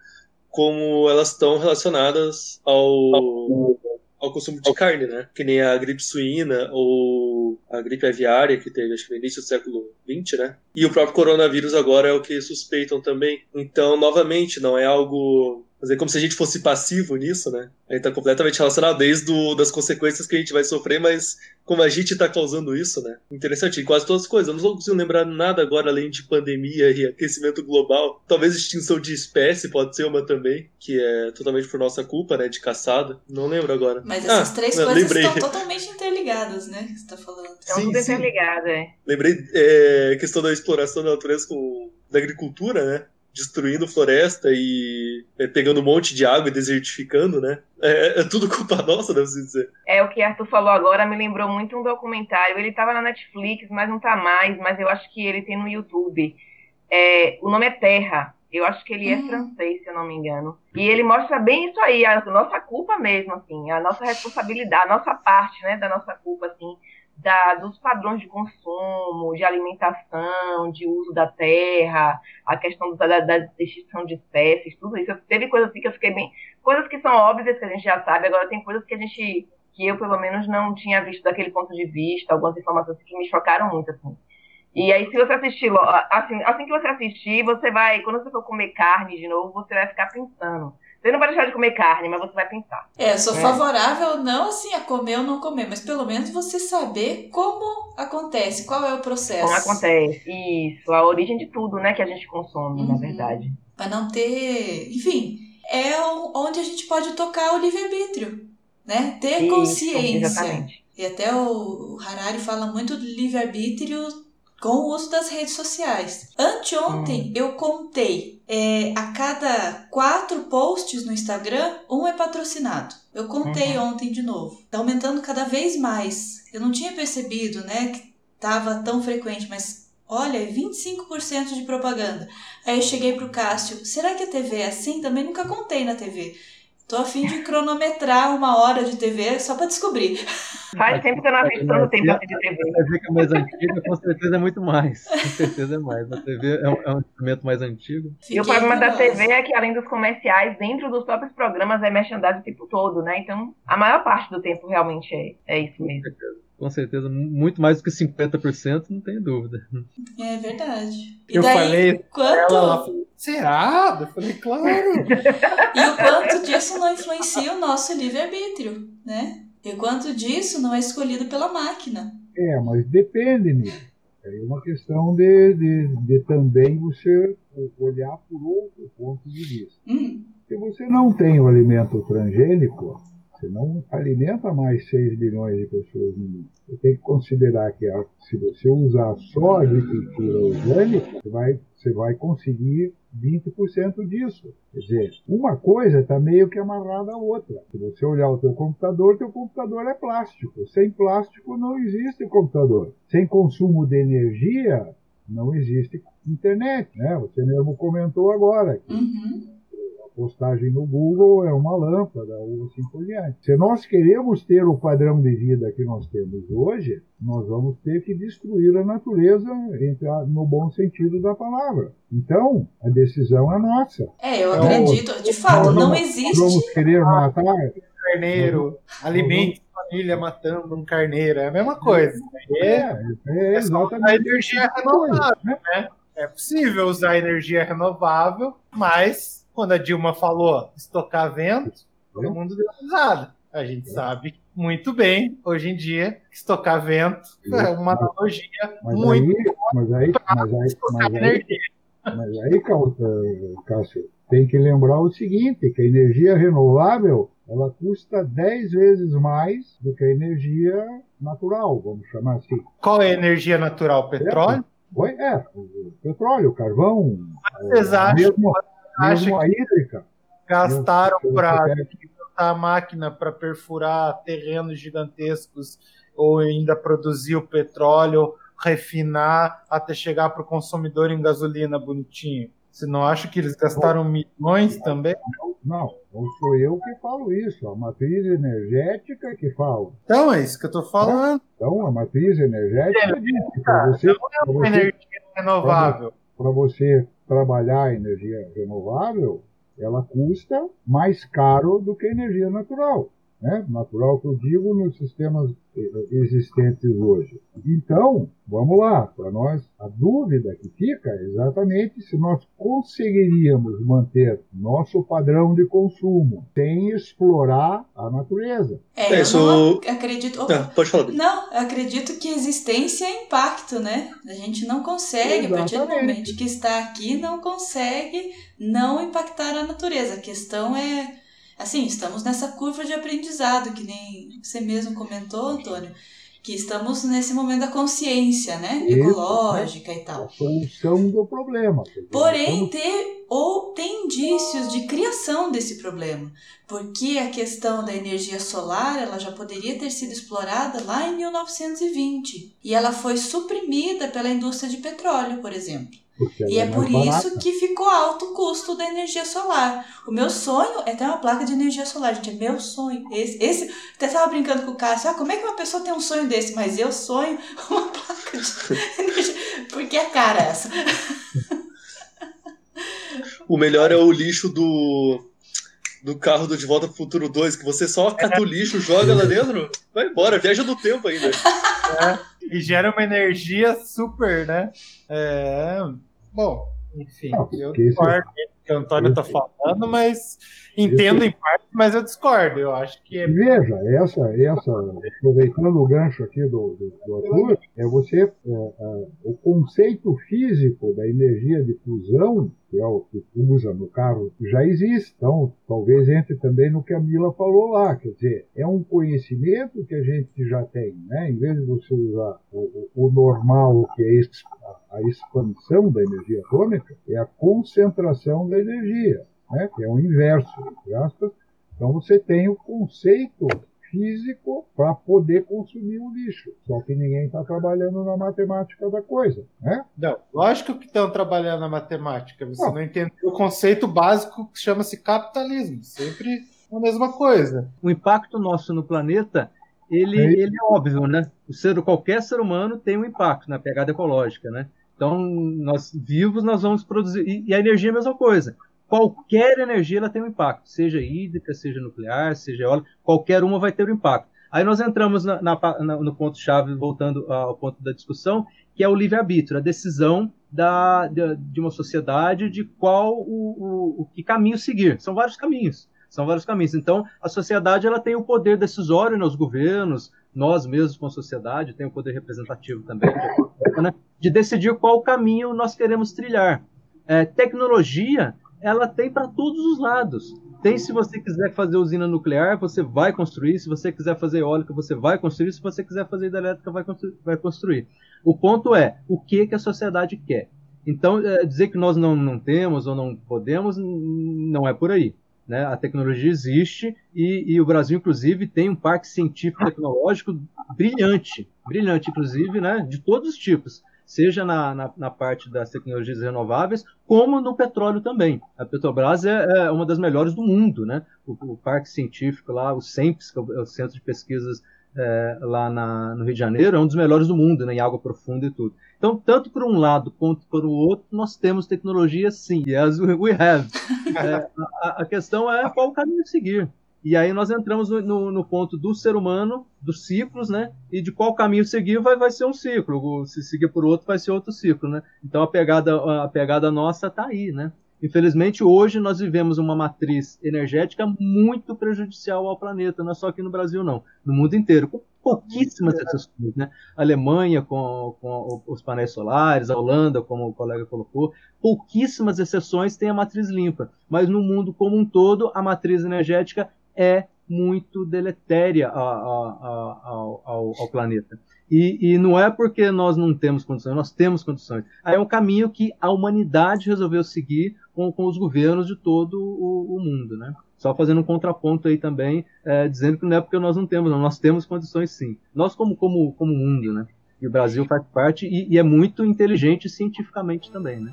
como elas estão relacionadas ao ao consumo de carne, né? Que nem a gripe suína ou a gripe aviária que teve, acho que no início do século XX, né? E o próprio coronavírus agora é o que suspeitam também. Então, novamente, não é algo fazer como se a gente fosse passivo nisso, né? A gente tá completamente relacionado desde do, das consequências que a gente vai sofrer, mas como a gente tá causando isso, né? Interessante, em quase todas as coisas. Eu não consigo lembrar nada agora além de pandemia e aquecimento global. Talvez extinção de espécie pode ser uma também, que é totalmente por nossa culpa, né? De caçada. Não lembro agora. Mas essas ah, três não, coisas lembrei. estão totalmente interligadas, né? Que você tá falando. Estão tudo interligado, é. Lembrei é, questão da exploração da natureza com da agricultura, né? Destruindo floresta e é, pegando um monte de água e desertificando, né? É, é, tudo culpa nossa, deve se dizer. É, o que Arthur falou agora me lembrou muito um documentário. Ele estava na Netflix, mas não tá mais, mas eu acho que ele tem no YouTube. É, o nome é Terra. Eu acho que ele é uhum. francês, se eu não me engano. E ele mostra bem isso aí, a nossa culpa mesmo, assim, a nossa responsabilidade, a nossa parte, né, da nossa culpa, assim, da, dos padrões de consumo, de alimentação, de uso da terra, a questão da, da extinção de espécies, tudo isso. Teve coisas assim que eu fiquei bem. Coisas que são óbvias que a gente já sabe, agora tem coisas que a gente. que eu, pelo menos, não tinha visto daquele ponto de vista, algumas informações que me chocaram muito, assim. E aí, se você assistir, assim, assim que você assistir, você vai, quando você for comer carne de novo, você vai ficar pensando você não vai deixar de comer carne, mas você vai pensar. É, sou é. favorável não assim a comer ou não comer, mas pelo menos você saber como acontece, qual é o processo. Como acontece, isso, a origem de tudo, né, que a gente consome, uhum. na verdade. Para não ter, enfim, é onde a gente pode tocar o livre-arbítrio, né? Ter isso, consciência. Exatamente. E até o Harari fala muito do livre-arbítrio com o uso das redes sociais. Anteontem hum. eu contei é, a cada quatro posts no Instagram, um é patrocinado. Eu contei uhum. ontem de novo. Tá aumentando cada vez mais. Eu não tinha percebido, né, que tava tão frequente, mas olha, 25% de propaganda. Aí eu cheguei pro Cássio, será que a TV é assim? Também nunca contei na TV. Tô a fim de cronometrar uma hora de TV só para descobrir. Faz tempo que eu não assisto tanto tempo assim de TV. A é mais antiga, com certeza é muito mais. Com certeza é mais. A TV é um, é um instrumento mais antigo. Fiquei e o problema da TV é que, além dos comerciais, dentro dos próprios programas é merchandising o tempo todo, né? Então, a maior parte do tempo realmente é, é isso mesmo. Com certeza com certeza, muito mais do que 50%, não tem dúvida. É verdade. E eu daí, falei, quanto... ela, será? Eu falei, claro. e o quanto disso não influencia o nosso livre-arbítrio, né? E o quanto disso não é escolhido pela máquina. É, mas depende, né? É uma questão de, de, de também você olhar por outro ponto de vista. Hum, Se você não tem o alimento transgênico, você não alimenta mais 6 bilhões de pessoas no mundo. Você tem que considerar que a- se você usar só a agricultura orgânica, você vai, você vai conseguir 20% disso. Quer dizer, uma coisa está meio que amarrada à outra. Se você olhar o teu computador, teu computador é plástico. Sem plástico não existe computador. Sem consumo de energia, não existe internet. Né? Você mesmo comentou agora uhum. Postagem no Google é uma lâmpada ou assim por diante. Se nós queremos ter o padrão de vida que nós temos hoje, nós vamos ter que destruir a natureza no bom sentido da palavra. Então, a decisão é nossa. É, eu Então, acredito. De fato, não vamos- existe. Vamos querer matar Carneiro, alimente família matando um carneiro, é a mesma coisa. É, É, é é exatamente. a energia renovável, né? É possível usar energia renovável, mas quando a Dilma falou estocar vento, todo mundo deu risada. A gente sabe muito bem, hoje em dia, que estocar vento é uma analogia Mas muito aí, mas aí, mas aí, mas aí, mas aí, Cássio, tem que lembrar o seguinte, que a energia renovável, ela custa 10 vezes mais do que a energia natural, vamos chamar assim. Qual é a energia natural? Petróleo? Oi? É, o petróleo, o carvão, Vocês eh, acham, mesmo, acham mesmo a hídrica. gastaram para pega- a máquina para perfurar terrenos gigantescos ou ainda produzir o petróleo, refinar até chegar para o consumidor em gasolina bonitinho. Você não acha que eles gastaram milhões também? Não, não sou eu que falo isso, a matriz energética que fala. Então é isso que eu estou falando. Então, a matriz energética diz que para você, Não é você energia renovável. para você trabalhar a energia renovável, ela custa mais caro do que a energia natural. Né? Natural que eu digo nos sistemas eh, existentes hoje. Então, vamos lá, para nós, a dúvida que fica é exatamente se nós conseguiríamos manter nosso padrão de consumo sem explorar a natureza. É, É, eu não ac- acredito. Opa, Não, pode falar. Não, eu acredito que existência é impacto, né? A gente não consegue, a partir do Exatamente. momento que está aqui, não consegue não impactar a natureza. A questão é, assim, estamos nessa curva de aprendizado, que nem você mesmo comentou, Antônio, que estamos nesse momento da consciência, né? Isso, Ecológica e tal. A solução do problema. Porém, ter, ou tem indícios de criação desse problema, porque a questão da energia solar ela já poderia ter sido explorada lá em 1920 e ela foi suprimida pela indústria de petróleo, por exemplo. Porque E é mais por barata. isso que ficou alto o custo da energia solar. O meu sonho é ter uma placa de energia solar, gente. É meu sonho. Esse, esse até estava brincando com o Cássio. Ah, como é que uma pessoa tem um sonho desse? Mas eu sonho *laughs* uma placa de *laughs* energia. Porque é cara essa. *laughs* O melhor é o lixo do. Do carro do De Volta pro Futuro 2, que você só cata o lixo, joga lá dentro, vai embora, viaja no tempo ainda. E gera uma energia super, né? É... Bom, enfim, Não, eu discordo do que o Antônio está falando, mas entendo em parte, mas eu discordo. Eu acho que é Veja, essa, essa, aproveitando o gancho aqui do, do, do Arthur, é você, é, é, o conceito físico da energia de fusão, que é o que usa no carro, já existe. Então, talvez entre também no que a Mila falou lá, quer dizer, é um conhecimento que a gente já tem, né? Em vez de você usar o, o- normal, que é a expansão da energia atômica, é a concentração da energia, né? Que é o inverso, entre aspas, então você tem o conceito físico para poder consumir o lixo. Só que ninguém está trabalhando na matemática da coisa, né? Não, lógico que estão trabalhando na matemática. Você Não. não entendeu o conceito básico que chama-se capitalismo. Sempre a mesma coisa. o impacto nosso no planeta, ele, É ele é óbvio, né? O ser, qualquer ser humano tem um impacto na pegada ecológica, né? Então, nós vivos, nós vamos produzir. E, e a energia é a mesma coisa. Qualquer energia ela tem um impacto, seja hídrica, seja nuclear, seja eólica, qualquer uma vai ter um impacto. Aí nós entramos na- na na- no ponto-chave, voltando ao ponto da discussão, que é o livre-arbítrio, a decisão da, de, de uma sociedade de qual o, o, o que caminho seguir. São vários caminhos. São vários caminhos. Então, a sociedade ela tem o poder decisório nos governos, nós mesmos com a sociedade, tem o poder representativo também, né, de decidir qual caminho nós queremos trilhar. É, tecnologia, ela tem para todos os lados. Tem se você quiser fazer usina nuclear, você vai construir. Se você quiser fazer eólica, você vai construir. Se você quiser fazer hidrelétrica, vai construir. Vai construir. O ponto é o que, que a sociedade quer. Então, é, dizer que nós não, não temos ou não podemos, não é por aí. Né? A tecnologia existe e, e, o Brasil, inclusive, tem um parque científico tecnológico brilhante, brilhante, inclusive, né? de todos os tipos, seja na, na, na parte das tecnologias renováveis, como no petróleo também. A Petrobras é, é uma das melhores do mundo, né? O, o, parque científico lá, o CEMPS, que é o Centro de Pesquisas é, lá na, no Rio de Janeiro, é um dos melhores do mundo, né? em água profunda e tudo. Então, tanto por um lado quanto por o outro, nós temos tecnologia sim. Yes, we have. *laughs* É, a, a, questão é qual o caminho seguir. E aí nós entramos no, no, no, ponto do ser humano, dos ciclos, né? E de qual caminho seguir vai, vai ser um ciclo. Se seguir por outro, vai ser outro ciclo, né? Então a pegada, a pegada nossa está aí, né? Infelizmente, hoje nós vivemos uma matriz energética muito prejudicial ao planeta, não é só aqui no Brasil, não, no mundo inteiro, com pouquíssimas exceções. Né? A Alemanha com, com, os painéis solares, a Holanda, como o colega colocou, pouquíssimas exceções têm a matriz limpa, mas no mundo como um todo, a matriz energética é muito deletéria a, a, a, ao, ao, ao planeta. E, e, não é porque nós não temos condições, nós temos condições. Aí é um caminho que a humanidade resolveu seguir com, com os governos de todo o, o, mundo, né? Só fazendo um contraponto aí também, é, dizendo que não é porque nós não temos, não, nós temos condições sim. Nós como, como, como mundo, né? E o Brasil faz parte e, e é muito inteligente cientificamente também, né?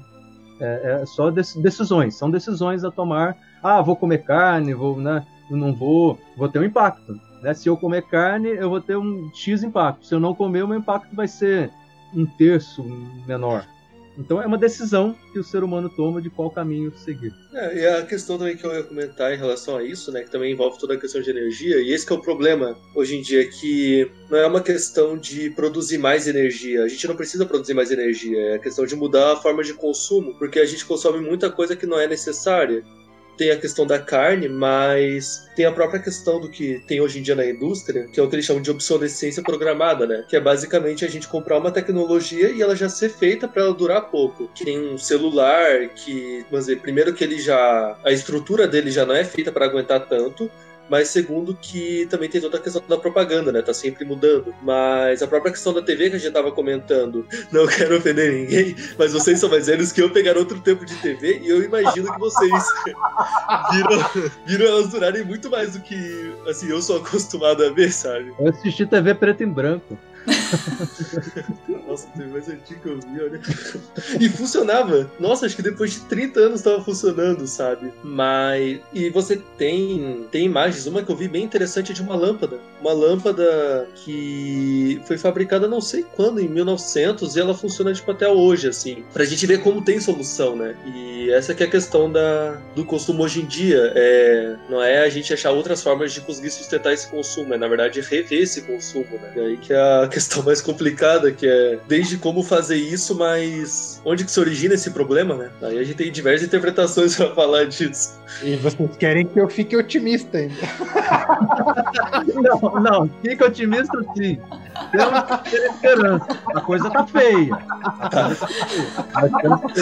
É, é só decisões, são decisões a tomar. Ah, vou comer carne, vou, né? Não vou, vou ter um impacto. Né? Se eu comer carne, eu vou ter um X impacto. Se eu não comer, o meu impacto vai ser um terço menor. Então é uma decisão que o ser humano toma de qual caminho seguir. É, e a questão também que eu ia comentar em relação a isso, né, que também envolve toda a questão de energia, e esse é o problema hoje em dia, que não é uma questão de produzir mais energia, a gente não precisa produzir mais energia, é a questão de mudar a forma de consumo, porque a gente consome muita coisa que não é necessária tem a questão da carne, mas tem a própria questão do que tem hoje em dia na indústria, que é o que eles chamam de obsolescência programada, né? Que é basicamente a gente comprar uma tecnologia e ela já ser feita para ela durar pouco. Que tem um celular que, vamos dizer, primeiro que ele já a estrutura dele já não é feita para aguentar tanto, mas segundo que também tem toda a questão da propaganda, né? Tá sempre mudando. Mas a própria questão da TV que a gente tava comentando, *laughs* não quero ofender ninguém, mas vocês são mais velhos que eu pegar outro tempo de TV e eu imagino que vocês *laughs* viram, viram elas durarem muito mais do que assim, eu sou acostumado a ver, sabe? Eu assisti TV preto e branco. *laughs* Nossa, teve mais antigo que eu vi, olha. E funcionava. Nossa, acho que depois de 30 anos estava funcionando, sabe? Mas. E você tem. Tem imagens, uma que eu vi bem interessante é de uma lâmpada. Uma lâmpada que foi fabricada não sei quando, em 1900, e ela funciona tipo até hoje, assim. Pra gente ver como tem solução, né? E essa que é a questão da, do consumo hoje em dia. É, não é a gente achar outras formas de conseguir sustentar esse consumo, é na verdade rever esse consumo, né? E aí que a questão mais complicada, que é desde como fazer isso, mas onde que se origina esse problema, né? Aí a gente tem diversas interpretações *laughs* para falar disso. E vocês querem que eu fique otimista ainda? *laughs* não, não, fique otimista sim. Temos que ter esperança. A coisa tá feia. A coisa tá feia. Mas temos que ter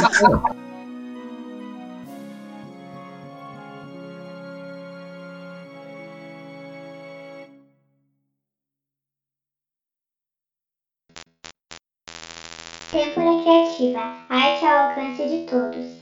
Criativa, arte ao alcance de todos.